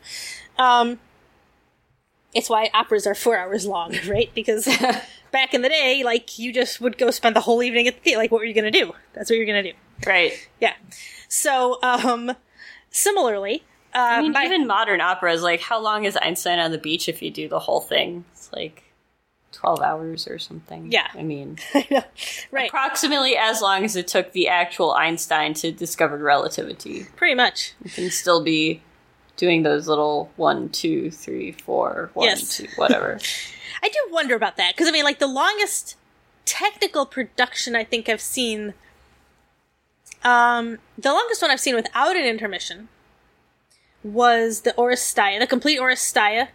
Um, it's why operas are four hours long, right? Because back in the day, like you just would go spend the whole evening at the theater. Like, what were you going to do? That's what you're going to do. Right. Yeah. So, um, similarly, uh, I mean, my- even modern operas, like, how long is Einstein on the beach if you do the whole thing? It's like 12 hours or something. Yeah. I mean, I right, approximately as long as it took the actual Einstein to discover relativity. pretty much. You can still be doing those little one, two, three, four, one, Yes. two, whatever. I do wonder about that because I mean, like the longest technical production I think I've seen. Um, the longest one I've seen without an intermission was the Oresteia, the complete Oresteia,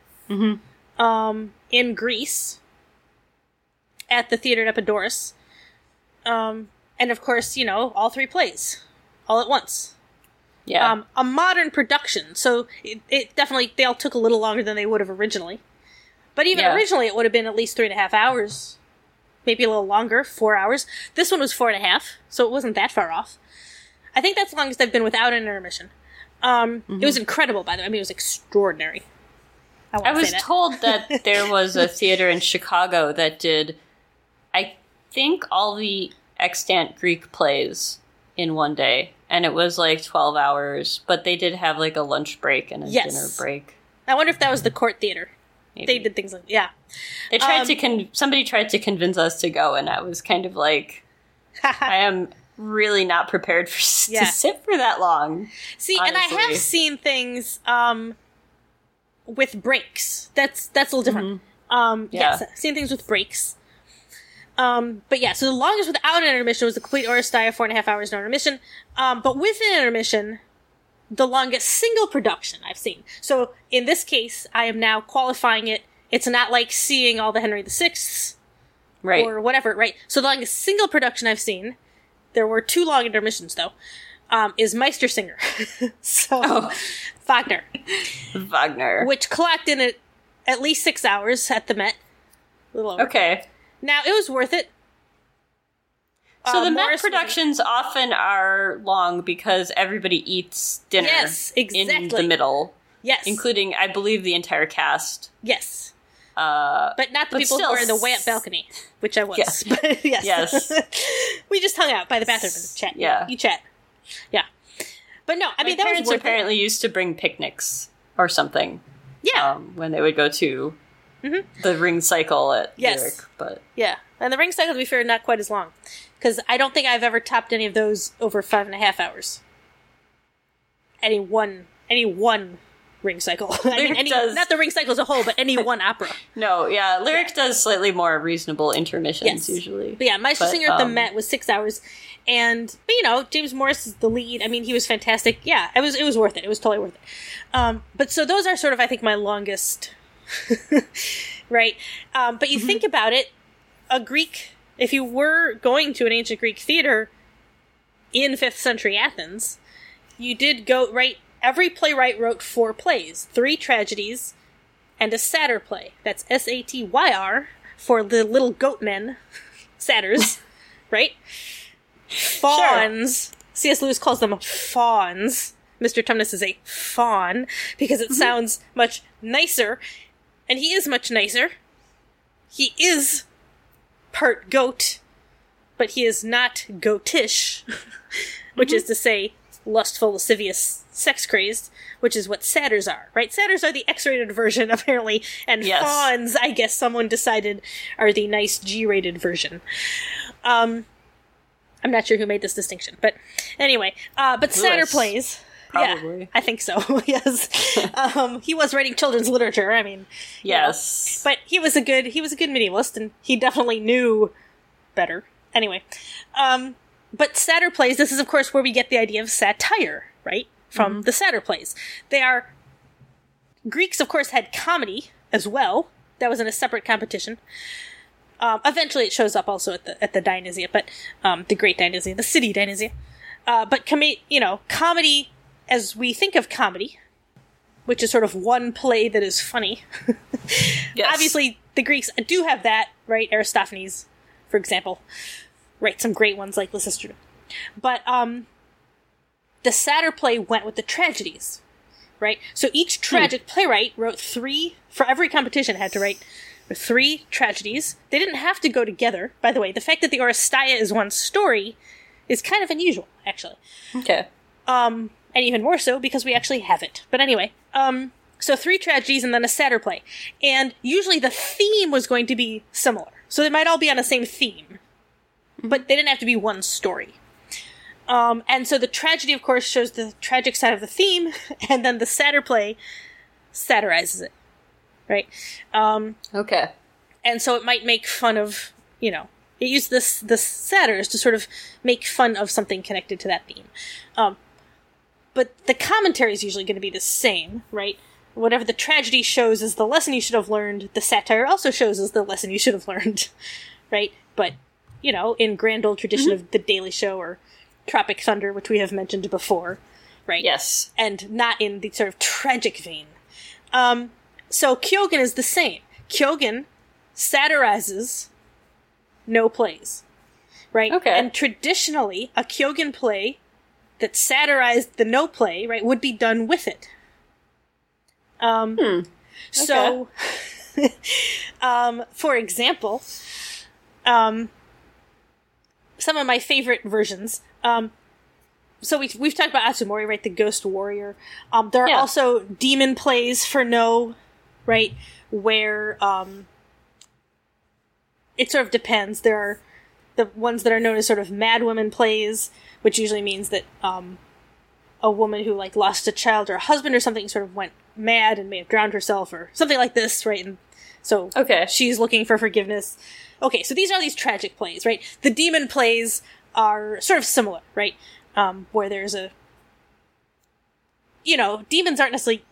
um, in Greece at the theater at Epidaurus. Um, and of course, you know, all three plays all at once. Yeah. Um, a modern production, so it, it definitely they all took a little longer than they would have originally. But even Yeah. originally, it would have been at least three and a half hours, maybe a little longer, four hours. This one was four and a half, so it wasn't that far off. I think that's the longest I've been without an intermission. Um, It was incredible, by the way. I mean, it was extraordinary. I, I was that. told that there was a theater in Chicago that did, I think, all the extant Greek plays in one day. And it was like 12 hours, but they did have like a lunch break and a Yes. dinner break. I wonder if that was the court theater. Maybe. They did things like yeah. They tried um, to con- somebody tried to convince us to go, and I was kind of like, I am really not prepared for s Yeah. to sit for that long. See, and I have seen things um, with breaks. That's that's a little different. Um, Mm-hmm. Yeah. Yes, seen things with breaks. Um, but yeah, so the longest without an intermission was the complete Oresteia, four and a half hours, no intermission. Um, but with an intermission, the longest single production I've seen. So in this case, I am now qualifying it. It's not like seeing all the Henry VI Right. or whatever, right? So the longest single production I've seen, there were two long intermissions though, um, is Meistersinger. so Oh. Wagner, Wagner. which clocked in at at least six hours at the Met. A little over. okay. Now it was worth it. So Uh, the Met was- productions often are long because everybody eats dinner Yes, in the middle, Yes, including, I believe, the entire cast. yes, Uh, but not the But people who are in the way up balcony, which I was. Yes. But yes, Yes. we just hung out by the bathroom and chat. Yeah. you chat. Yeah, but no, I my mean that was parents worth apparently used to bring picnics or something. Yeah, um, when they would go to Mhm. the ring cycle at Yes. Lyric. But Yeah, and the ring cycle, to be fair, not quite as long, because I don't think I've ever topped any of those over five and a half hours. Any one, any one ring cycle. I mean, any, does- not the ring cycle as a whole, but any one opera. no, yeah, Lyric does slightly more reasonable intermissions Yes. usually. But yeah, Meister But, Singer at the um, Met was six hours, and but you know James Morris is the lead. I mean, he was fantastic. Yeah, it was it was worth it. It was totally worth it. Um, but so those are sort of I think my longest, right? Um, but you Mm-hmm. think about it, a Greek. If you were going to an ancient Greek theater in fifth century Athens, you did go right. Every playwright wrote four plays, three tragedies, and a satyr play. That's S A T Y R for the little goat men, satyrs, right? Fauns. C.S. Lewis calls them fauns. Mr. Tumnus is a faun because it mm-hmm. sounds much nicer, and he is much nicer. He is part goat, but he is not goatish, which is to say, lustful, lascivious, sex crazed, which is what satyrs are, right? Satyrs are the X rated version, apparently, and Yes. fauns, I guess someone decided, are the nice G rated version. Um, I'm not sure who made this distinction, but anyway, uh, but satyr plays. Probably. Yeah, I think so. yes, um, he was writing children's literature. I mean, Yes. but he was a good he was a good medievalist, and he definitely knew better. Anyway, um, but satyr plays. This is, of course, where we get the idea of satire, right? From the satyr plays. They are Greeks, of course, had comedy as well. That was in a separate competition. Um, eventually, it shows up also at the at the Dionysia, but um, the Great Dionysia, the city Dionysia. Uh, but com- you know, comedy as we think of comedy, which is sort of one play that is funny. Yes. Obviously, the Greeks do have that, right? Aristophanes, for example, right? Some great ones like Lysistrata. But um, the satyr play went with the tragedies, right? So each tragic playwright wrote three for every competition. Had to write three tragedies. They didn't have to go together. By the way, the fact that the Oresteia is one story is kind of unusual, actually Okay. um, and even more so because we actually have it. But anyway, um, so three tragedies and then a satyr play, and usually the theme was going to be similar, so they might all be on the same theme, but they didn't have to be one story. Um, and so the tragedy, of course, shows the tragic side of the theme, and then the satyr play satirizes it, right? Um, Okay. and so it might make fun of, you know, it used this the satyrs to sort of make fun of something connected to that theme. Um, but the commentary is usually going to be the same, right? Whatever the tragedy shows is the lesson you should have learned, the satire also shows is the lesson you should have learned, right? But, you know, in grand old tradition of The Daily Show or Tropic Thunder, which we have mentioned before, right? Yes. and not in the sort of tragic vein. Um, so Kyogen is the same. Kyogen satirizes no plays, right? Okay. And traditionally, a Kyogen play that satirized the no play, right, would be done with it. Um, so, um, for example, um, some of my favorite versions. Um, so we we've talked about Atsumori, right? The Ghost Warrior. Um, there are Yeah. also demon plays for no, right? Where um, it sort of depends. There are the ones that are known as sort of mad women plays, which usually means that um, a woman who like lost a child or a husband or something sort of went mad and may have drowned herself or something like this, right? And so Okay. she's looking for forgiveness. Okay, so these are these tragic plays, right? The demon plays are sort of similar, right? Um, where there's a, you know, demons aren't necessarily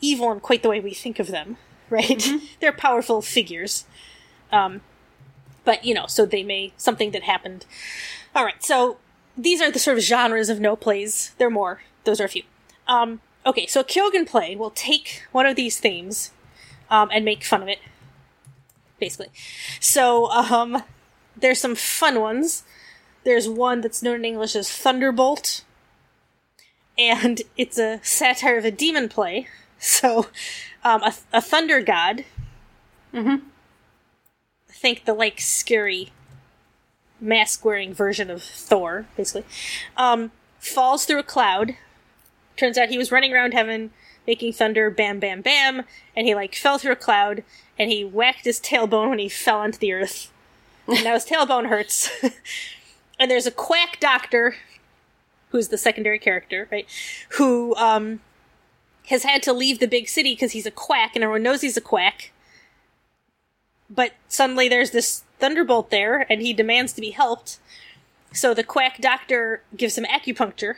evil in quite the way we think of them, right? They're powerful figures. Um, but you know, so they may something that happened. All right, so these are the sort of genres of no plays. There are more. Those are a few. Um, okay, so a Kyogen play will take one of these themes um, and make fun of it, basically. So um, there's some fun ones. There's one that's known in English as Thunderbolt, and it's a satire of a demon play. So um, a, a thunder god. Mhm. Think the like scary mask wearing version of Thor, basically. Um, falls through a cloud. Turns out he was running around heaven making thunder, bam, bam, bam, and he like fell through a cloud and he whacked his tailbone when he fell onto the earth. And now his tailbone hurts. and there's a quack doctor, who's the secondary character, right? Who um, has had to leave the big city because he's a quack and everyone knows he's a quack. But suddenly there's this thunderbolt there and he demands to be helped. So the quack doctor gives him acupuncture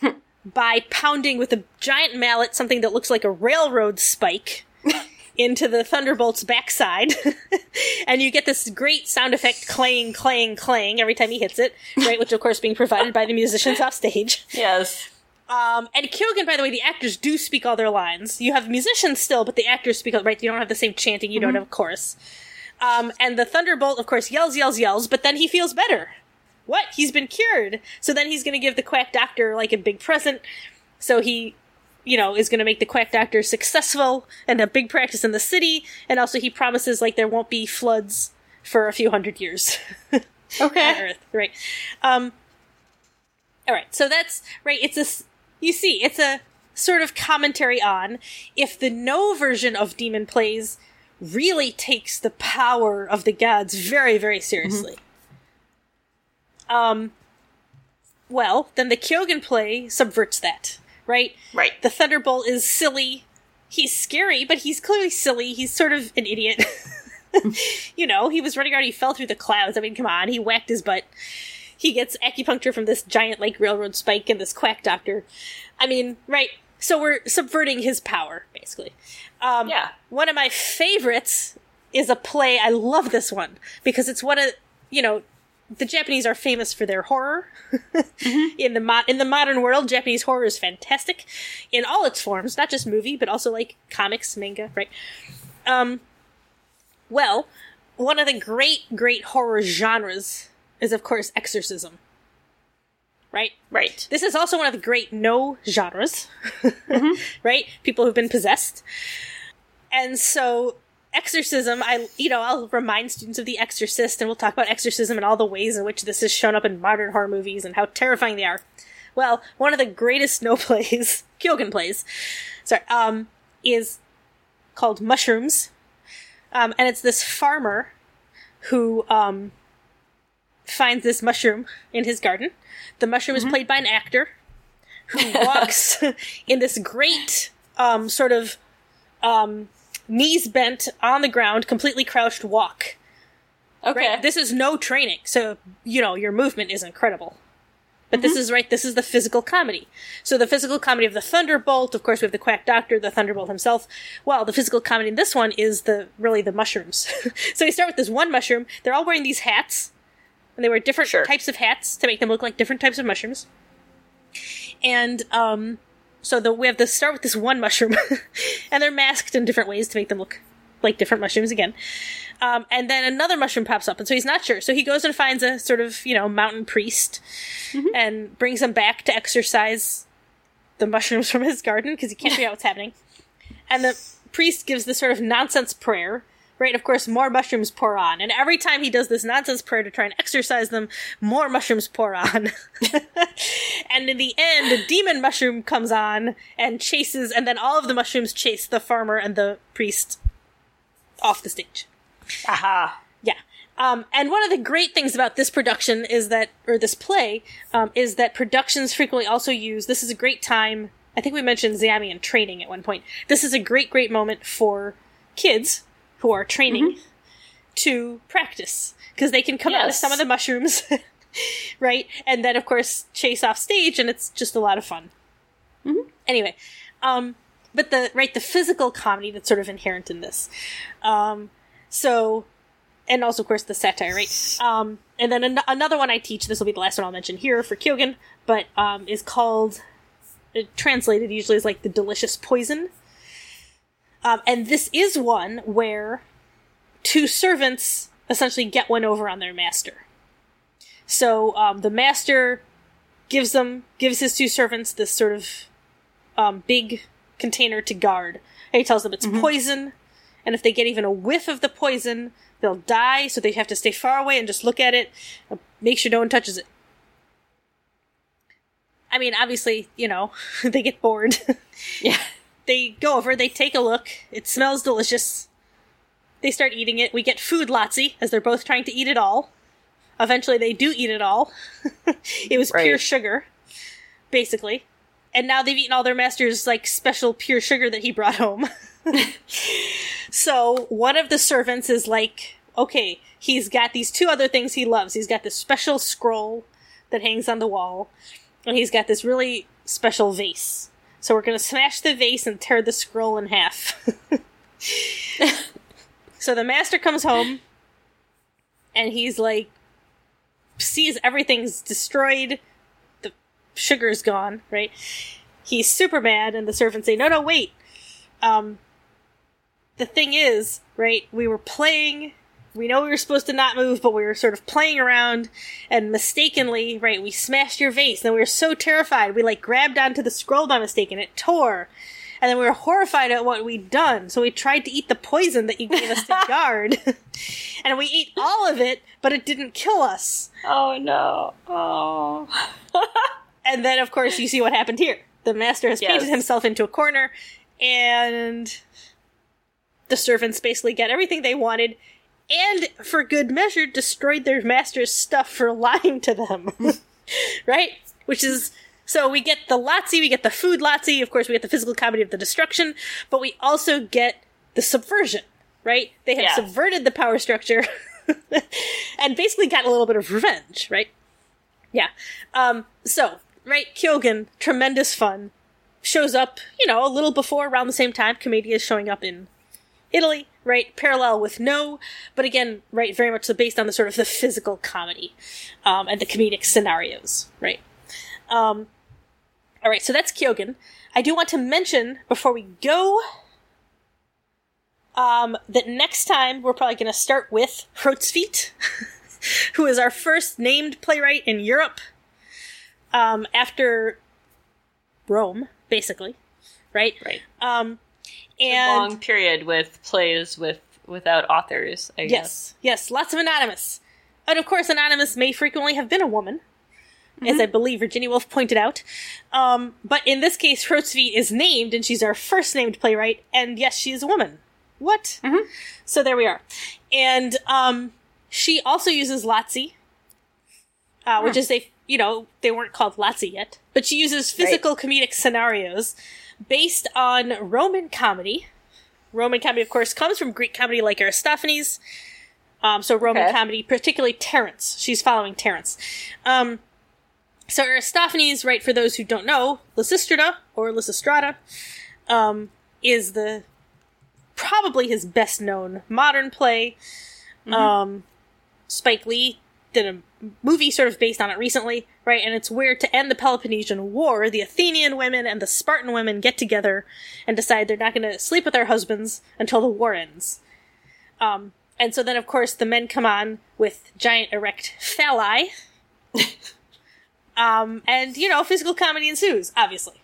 hmm. by pounding with a giant mallet something that looks like a railroad spike into the Thunderbolt's backside. and you get this great sound effect clang, clang, clang every time he hits it, right? Which, of course, being provided by the musicians off stage. Yes. Um, and Kyogen, by the way, the actors do speak all their lines. You have musicians still, but the actors speak, all- right? You don't have the same chanting, you don't have chorus. Um, and the Thunderbolt, of course, yells, yells, yells, but then he feels better. What? He's been cured. So then he's going to give the Quack Doctor, like, a big present. So he, you know, is going to make the Quack Doctor successful and a big practice in the city. And also he promises, like, there won't be floods for a few hundred years. on Okay. Earth, right? Um, all right, so that's right. It's a s- you see, it's a sort of commentary on if the no version of demon plays really takes the power of the gods very, very seriously. Um, well, then the Kyogen play subverts that, right? Right. The Thunderbolt is silly. He's scary, but he's clearly silly. He's sort of an idiot. you know, he was running around, he fell through the clouds. I mean, come on, he whacked his butt. He gets acupuncture from this giant, like, railroad spike and this quack doctor. I mean, right. So we're subverting his power, basically. Um, Yeah. One of my favorites is a play. I love this one because it's one of, you know, the Japanese are famous for their horror. in the mo- in the modern world, Japanese horror is fantastic in all its forms, not just movie, but also like comics, manga, right? Um, well, one of the great, great horror genres is, of course, exorcism. Right? Right. This is also one of the great no genres, right? People who've been possessed. And so, exorcism, I, you know, I'll remind students of The Exorcist, and we'll talk about exorcism and all the ways in which this has shown up in modern horror movies and how terrifying they are. Well, one of the greatest no plays, Kyogen plays, sorry, um, is called Mushrooms. Um, and it's this farmer who, um, finds this mushroom in his garden. The mushroom is played by an actor who walks in this great um, sort of um, knees bent on the ground, completely crouched walk. Okay. Right? This is no training, so you know your movement is incredible. But this is right. This is the physical comedy. So the physical comedy of the Thunderbolt. Of course, we have the Quack Doctor, the Thunderbolt himself. Well, the physical comedy in this one is the really the mushrooms. so we start with this one mushroom. They're all wearing these hats, and they wear different Sure. types of hats to make them look like different types of mushrooms. And um, so the we have to start with this one mushroom, and they're masked in different ways to make them look like different mushrooms again. Um, and then another mushroom pops up, and so he's not sure. So he goes and finds a sort of you know mountain priest, and brings him back to exercise the mushrooms from his garden because he can't figure out what's happening. And the priest gives this sort of nonsense prayer. Right, of course, more mushrooms pour on. And every time he does this nonsense prayer to try and exercise them, more mushrooms pour on. and in the end, a demon mushroom comes on and chases, and then all of the mushrooms chase the farmer and the priest off the stage. Aha. Yeah. Um, and one of the great things about this production is that, or this play, um, is that productions frequently also use. This is a great time. I think we mentioned Zamian training at one point. This is a great, great moment for kids who are training to practice because they can come out with some of the mushrooms, right? And then, of course, chase off stage, and it's just a lot of fun. Anyway, um, but the right the physical comedy that's sort of inherent in this. Um, so, and also of course the satire, right? Um, and then an- another one I teach. This will be the last one I'll mention here for Kyogen, but um, is called uh, translated usually as like the delicious poison. Um, and this is one where two servants essentially get one over on their master. So um, the master gives them gives his two servants this sort of um, big container to guard. And he tells them it's poison, and if they get even a whiff of the poison, they'll die. So they have to stay far away and just look at it, and make sure no one touches it. I mean, obviously, you know, they get bored. Yeah. they go over, they take a look. It smells delicious. They start eating it. We get food Lazzi, as they're both trying to eat it all. Eventually, they do eat it all. it was pure sugar, basically. And now they've eaten all their master's, like, special pure sugar that he brought home. so, one of the servants is like, okay, he's got these two other things he loves. He's got this special scroll that hangs on the wall, and he's got this really special vase. So we're gonna smash the vase and tear the scroll in half. so the master comes home, and he's like, sees everything's destroyed, the sugar's gone, right? He's super mad, and the servants say, "No, no, wait. Um, the thing is, right? We were playing." We know we were supposed to not move, but we were sort of playing around, and mistakenly, right, we smashed your vase. And we were so terrified, we like grabbed onto the scroll by mistake, and it tore. And then we were horrified at what we'd done, so we tried to eat the poison that you gave us to guard. and we ate all of it, but it didn't kill us. Oh no. Oh. And then, of course, you see what happened here. The master has painted himself into a corner, and the servants basically get everything they wanted, and for good measure, destroyed their master's stuff for lying to them. right? Which is. So we get the Lazzi, we get the food Lazzi, of course, we get the physical comedy of the destruction, but we also get the subversion, right? They have Yeah. subverted the power structure and basically got a little bit of revenge, right? Yeah. Um, so, right, Kyogen, tremendous fun. Shows up, you know, a little before, around the same time. Commedia is showing up in Italy, right? Parallel with No, but again, right, very much so based on the sort of the physical comedy, um, and the comedic scenarios, right? Um, alright, so that's Kyogen. I do want to mention, before we go, um, that next time we're probably going to start with Hrotsvit, who is our first named playwright in Europe um, after Rome, basically, right? Right. Um, and long period with plays with without authors. I guess. yes, yes, lots of anonymous, and of course, anonymous may frequently have been a woman, as I believe Virginia Woolf pointed out. Um, but in this case, Hrotsvit is named, and she's our first named playwright, and yes, she is a woman. What? So there we are, and um, she also uses Lazzi uh, which is they, you know, they weren't called Lazzi yet, but she uses physical comedic scenarios based on Roman comedy. Roman comedy, of course, comes from Greek comedy like Aristophanes. Um, so Roman Okay. comedy, particularly Terence. She's following Terence. Um, so Aristophanes, right, for those who don't know, Lysistrata, or Lysistrata, um, is the probably his best known modern play. Um, Spike Lee did a movie sort of based on it recently, right? And it's where to end the Peloponnesian War, the Athenian women and the Spartan women get together and decide they're not going to sleep with their husbands until the war ends. Um, and so then, of course, the men come on with giant erect phalli. um, and, you know, physical comedy ensues, obviously.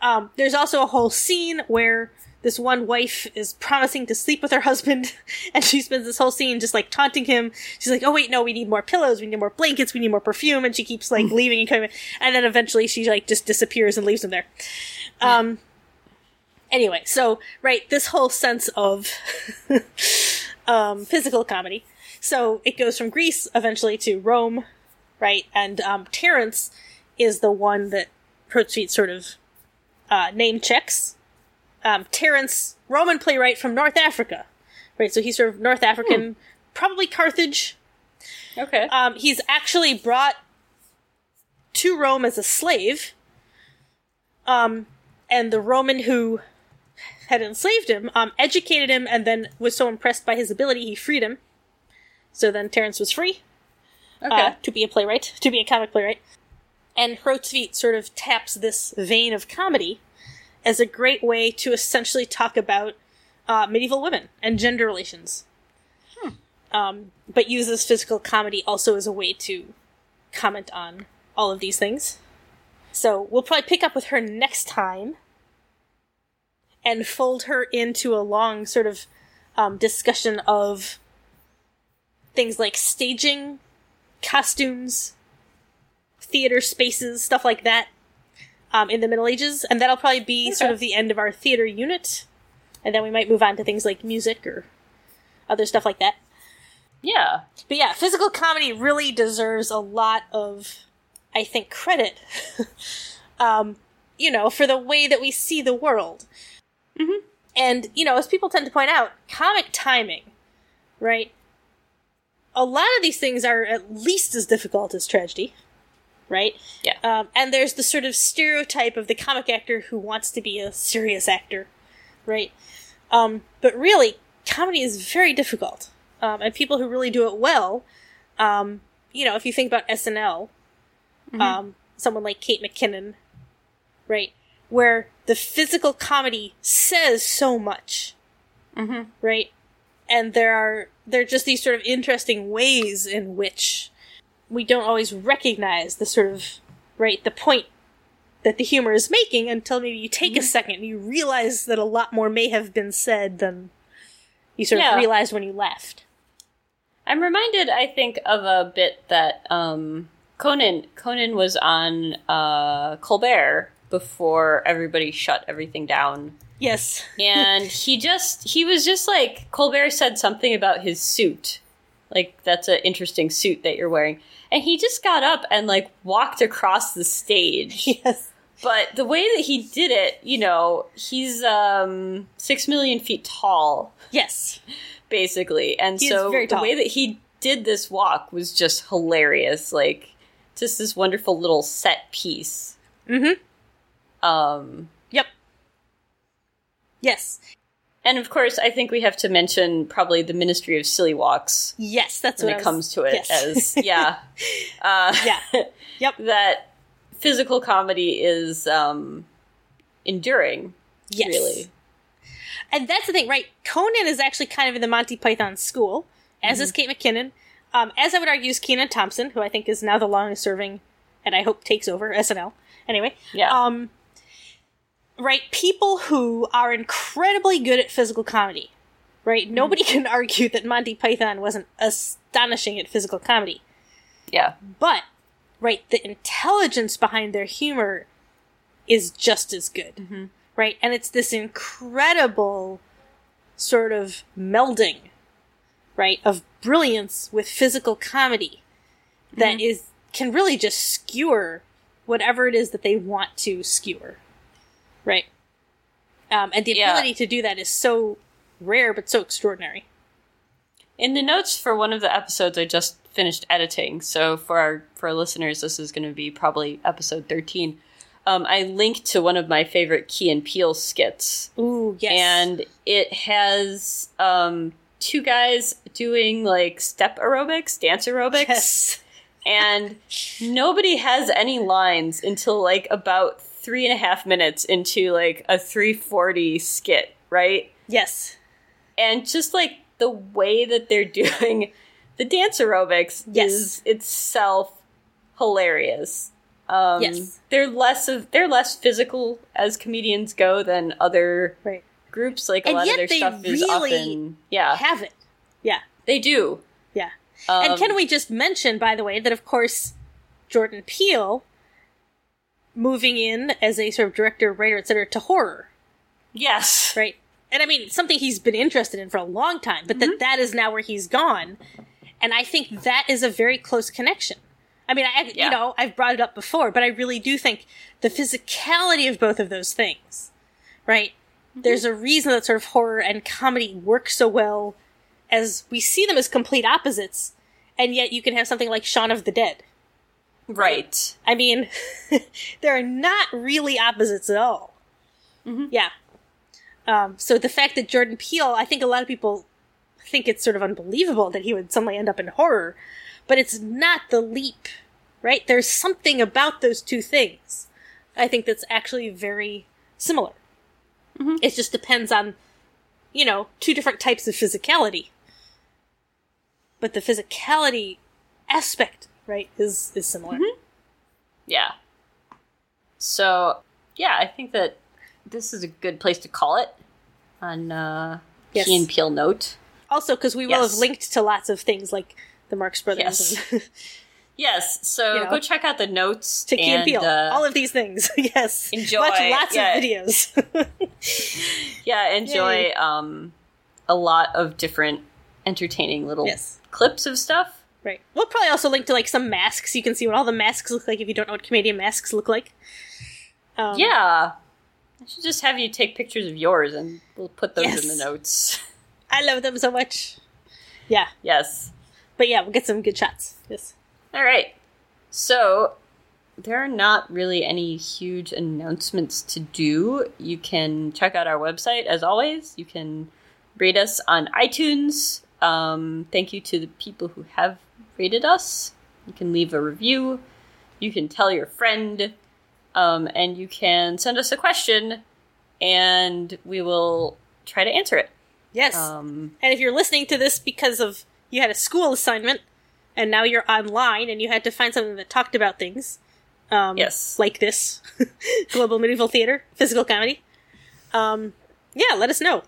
Um, there's also a whole scene where this one wife is promising to sleep with her husband, and she spends this whole scene just like taunting him. She's like, "Oh wait, no, we need more pillows, we need more blankets, we need more perfume," and she keeps like leaving and coming, and then eventually she like just disappears and leaves him there. Um. Anyway, so right, this whole sense of um, physical comedy. So it goes from Greece eventually to Rome, right? And um, Terence is the one that Hrotsvit sort of uh, name checks. Um, Terence, Roman playwright from North Africa, right? So he's sort of North African, probably Carthage. Okay. Um, he's actually brought to Rome as a slave. Um, and the Roman who had enslaved him um, educated him and then was so impressed by his ability he freed him. So then Terence was free okay. uh, to be a playwright, to be a comic playwright. And Hrotsvit sort of taps this vein of comedy as a great way to essentially talk about uh, medieval women and gender relations. Um, but uses physical comedy also as a way to comment on all of these things. So we'll probably pick up with her next time and fold her into a long sort of um, discussion of things like staging, costumes, theater spaces, stuff like that, um, in the Middle Ages, and that'll probably be sort of the end of our theater unit, and then we might move on to things like music or other stuff like that. yeah. But yeah, physical comedy really deserves a lot of, I think, credit. um, you know, for the way that we see the world. Mm-hmm. And you know, as people tend to point out, comic timing, right? A lot of these things are at least as difficult as tragedy, right? Yeah. Um, and there's the sort of stereotype of the comic actor who wants to be a serious actor, right? Um, but really, comedy is very difficult. Um, and people who really do it well, um, you know, if you think about SNL, um, someone like Kate McKinnon, right, where the physical comedy says so much, Mm-hmm. right? And there are there are just these sort of interesting ways in which we don't always recognize the sort of right the point that the humor is making until maybe you take a second and you realize that a lot more may have been said than you sort Yeah. of realized when you left. I'm reminded, I think, of a bit that um, Conan Conan was on uh, Colbert before everybody shut everything down, Yes. and he just he was just like Colbert said something about his suit, like that's an interesting suit that you're wearing, and he just got up and like walked across the stage. yes. But the way that he did it, you know, he's um six million feet tall, Yes. basically. And He so the way that he did this walk was just hilarious. Like just this wonderful little set piece. Mm-hmm. Um Yep. Yes. And of course I think we have to mention probably the Ministry of Silly Walks Yes, that's when what it was- comes to it yes. as yeah. Uh yeah. Yep. that physical comedy is um enduring, Yes. really. And that's the thing, right? Conan is actually kind of in the Monty Python school, as is Kate McKinnon. Um, as I would argue, is Kenan Thompson, who I think is now the longest serving, and I hope takes over SNL. Anyway, Yeah. um, right? People who are incredibly good at physical comedy, right? Hmm. Nobody can argue that Monty Python wasn't astonishing at physical comedy, yeah. but right, the intelligence behind their humor is just as good, mm-hmm. right? And it's this incredible sort of melding, right, of brilliance with physical comedy that mm-hmm. is can really just skewer whatever it is that they want to skewer. Right. Um, and the Yeah. ability to do that is so rare but so extraordinary. In the notes for one of the episodes, I just finished editing. So for our for our listeners, this is going to be probably episode thirteen. Um, I linked to one of my favorite Key and Peele skits, Ooh, yes. and it has um, two guys doing like step aerobics, dance aerobics, yes. and nobody has any lines until like about three and a half minutes into like a 340 skit, right? Yes. and just like the way that they're doing the dance aerobics Yes. is itself hilarious. Um, Yes. they're less of they're less physical as comedians go than other Right. groups. Like a lot of their stuff is really often yeah Have it. Yeah. they do. Yeah. Um, and can we just mention, by the way, that of course Jordan Peele moving in as a sort of director, writer, etc., to horror, Yes, right? And I mean, something he's been interested in for a long time, but Mm-hmm. that that is now where he's gone, and I think that is a very close connection. I mean, I Yeah. you know I've brought it up before, but I really do think the physicality of both of those things, right? Mm-hmm. There's a reason that sort of horror and comedy work so well, as we see them as complete opposites, and yet you can have something like Shaun of the Dead. Right. I mean, they're not really opposites at all. Yeah. Um, so the fact that Jordan Peele, I think a lot of people think it's sort of unbelievable that he would suddenly end up in horror, but it's not the leap, right? There's something about those two things. I think that's actually very similar. It just depends on, you know, two different types of physicality. But the physicality aspect, right, is is similar. Yeah. So yeah, I think that this is a good place to call it on uh, Yes. Key and Peele note. Also, because we will Yes. have linked to lots of things like the Marx Brothers Yes. and Yes, so You know. go check out the notes to Key and Peele uh, All of these things. yes. enjoy, Watch lots yeah. of videos. yeah, enjoy um, a lot of different entertaining little Yes. clips of stuff. Right. We'll probably also link to like some masks. You can see what all the masks look like if you don't know what Commedia masks look like. Um, Yeah, I should just have you take pictures of yours, and we'll put those in the notes. I love them so much. Yeah. yes. But yeah, we'll get some good shots. Yes. All right. So there are not really any huge announcements to do. You can check out our website as always. You can rate us on iTunes. Um, thank you to the people who have rated us. You can leave a review. You can tell your friend. Um, and you can send us a question, and we will try to answer it. Yes. Um, and if you're listening to this because of you had a school assignment and now you're online and you had to find something that talked about things, um, Yes. like this global medieval theater, physical comedy, um, yeah, let us know.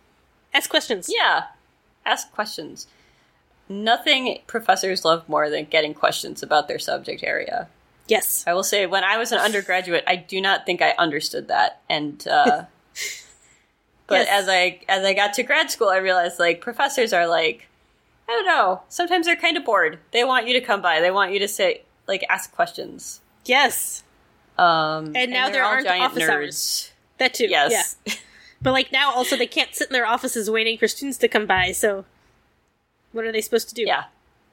Ask questions. Yeah. Ask questions. Nothing professors love more than getting questions about their subject area. Yes. I will say, when I was an undergraduate, I do not think I understood that, and uh, but Yes. as I as I got to grad school, I realized like professors are like, I don't know. Sometimes they're kind of bored. They want you to come by. They want you to say like ask questions. Yes. Um, And now they're there aren't giant office nerds. hours. That too. Yes. Yeah. But like now also they can't sit in their offices waiting for students to come by, so what are they supposed to do? yeah.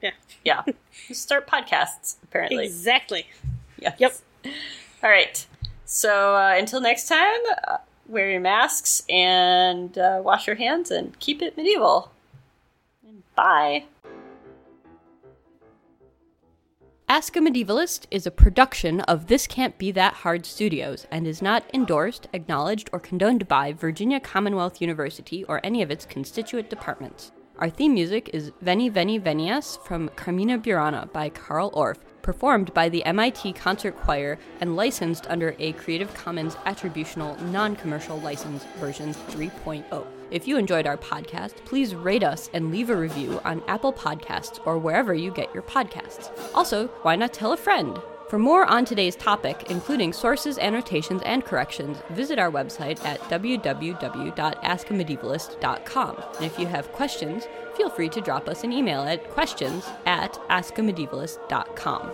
Yeah. Yeah. Start podcasts. Apparently. Exactly. Yes. Yep. All right. So uh, until next time, uh, wear your masks and uh, wash your hands and keep it medieval. And bye. Ask a Medievalist is a production of This Can't Be That Hard Studios and is not endorsed, acknowledged, or condoned by Virginia Commonwealth University or any of its constituent departments. Our theme music is Veni Veni Venias from Carmina Burana by Carl Orff, performed by the MIT Concert Choir and licensed under a Creative Commons Attributional Non Commercial License version 3.0. If you enjoyed our podcast, please rate us and leave a review on Apple Podcasts or wherever you get your podcasts. Also, why not tell a friend? For more on today's topic, including sources, annotations, and corrections, visit our website at www.askamedievalist.com. And if you have questions, feel free to drop us an email at questions at askamedievalist.com.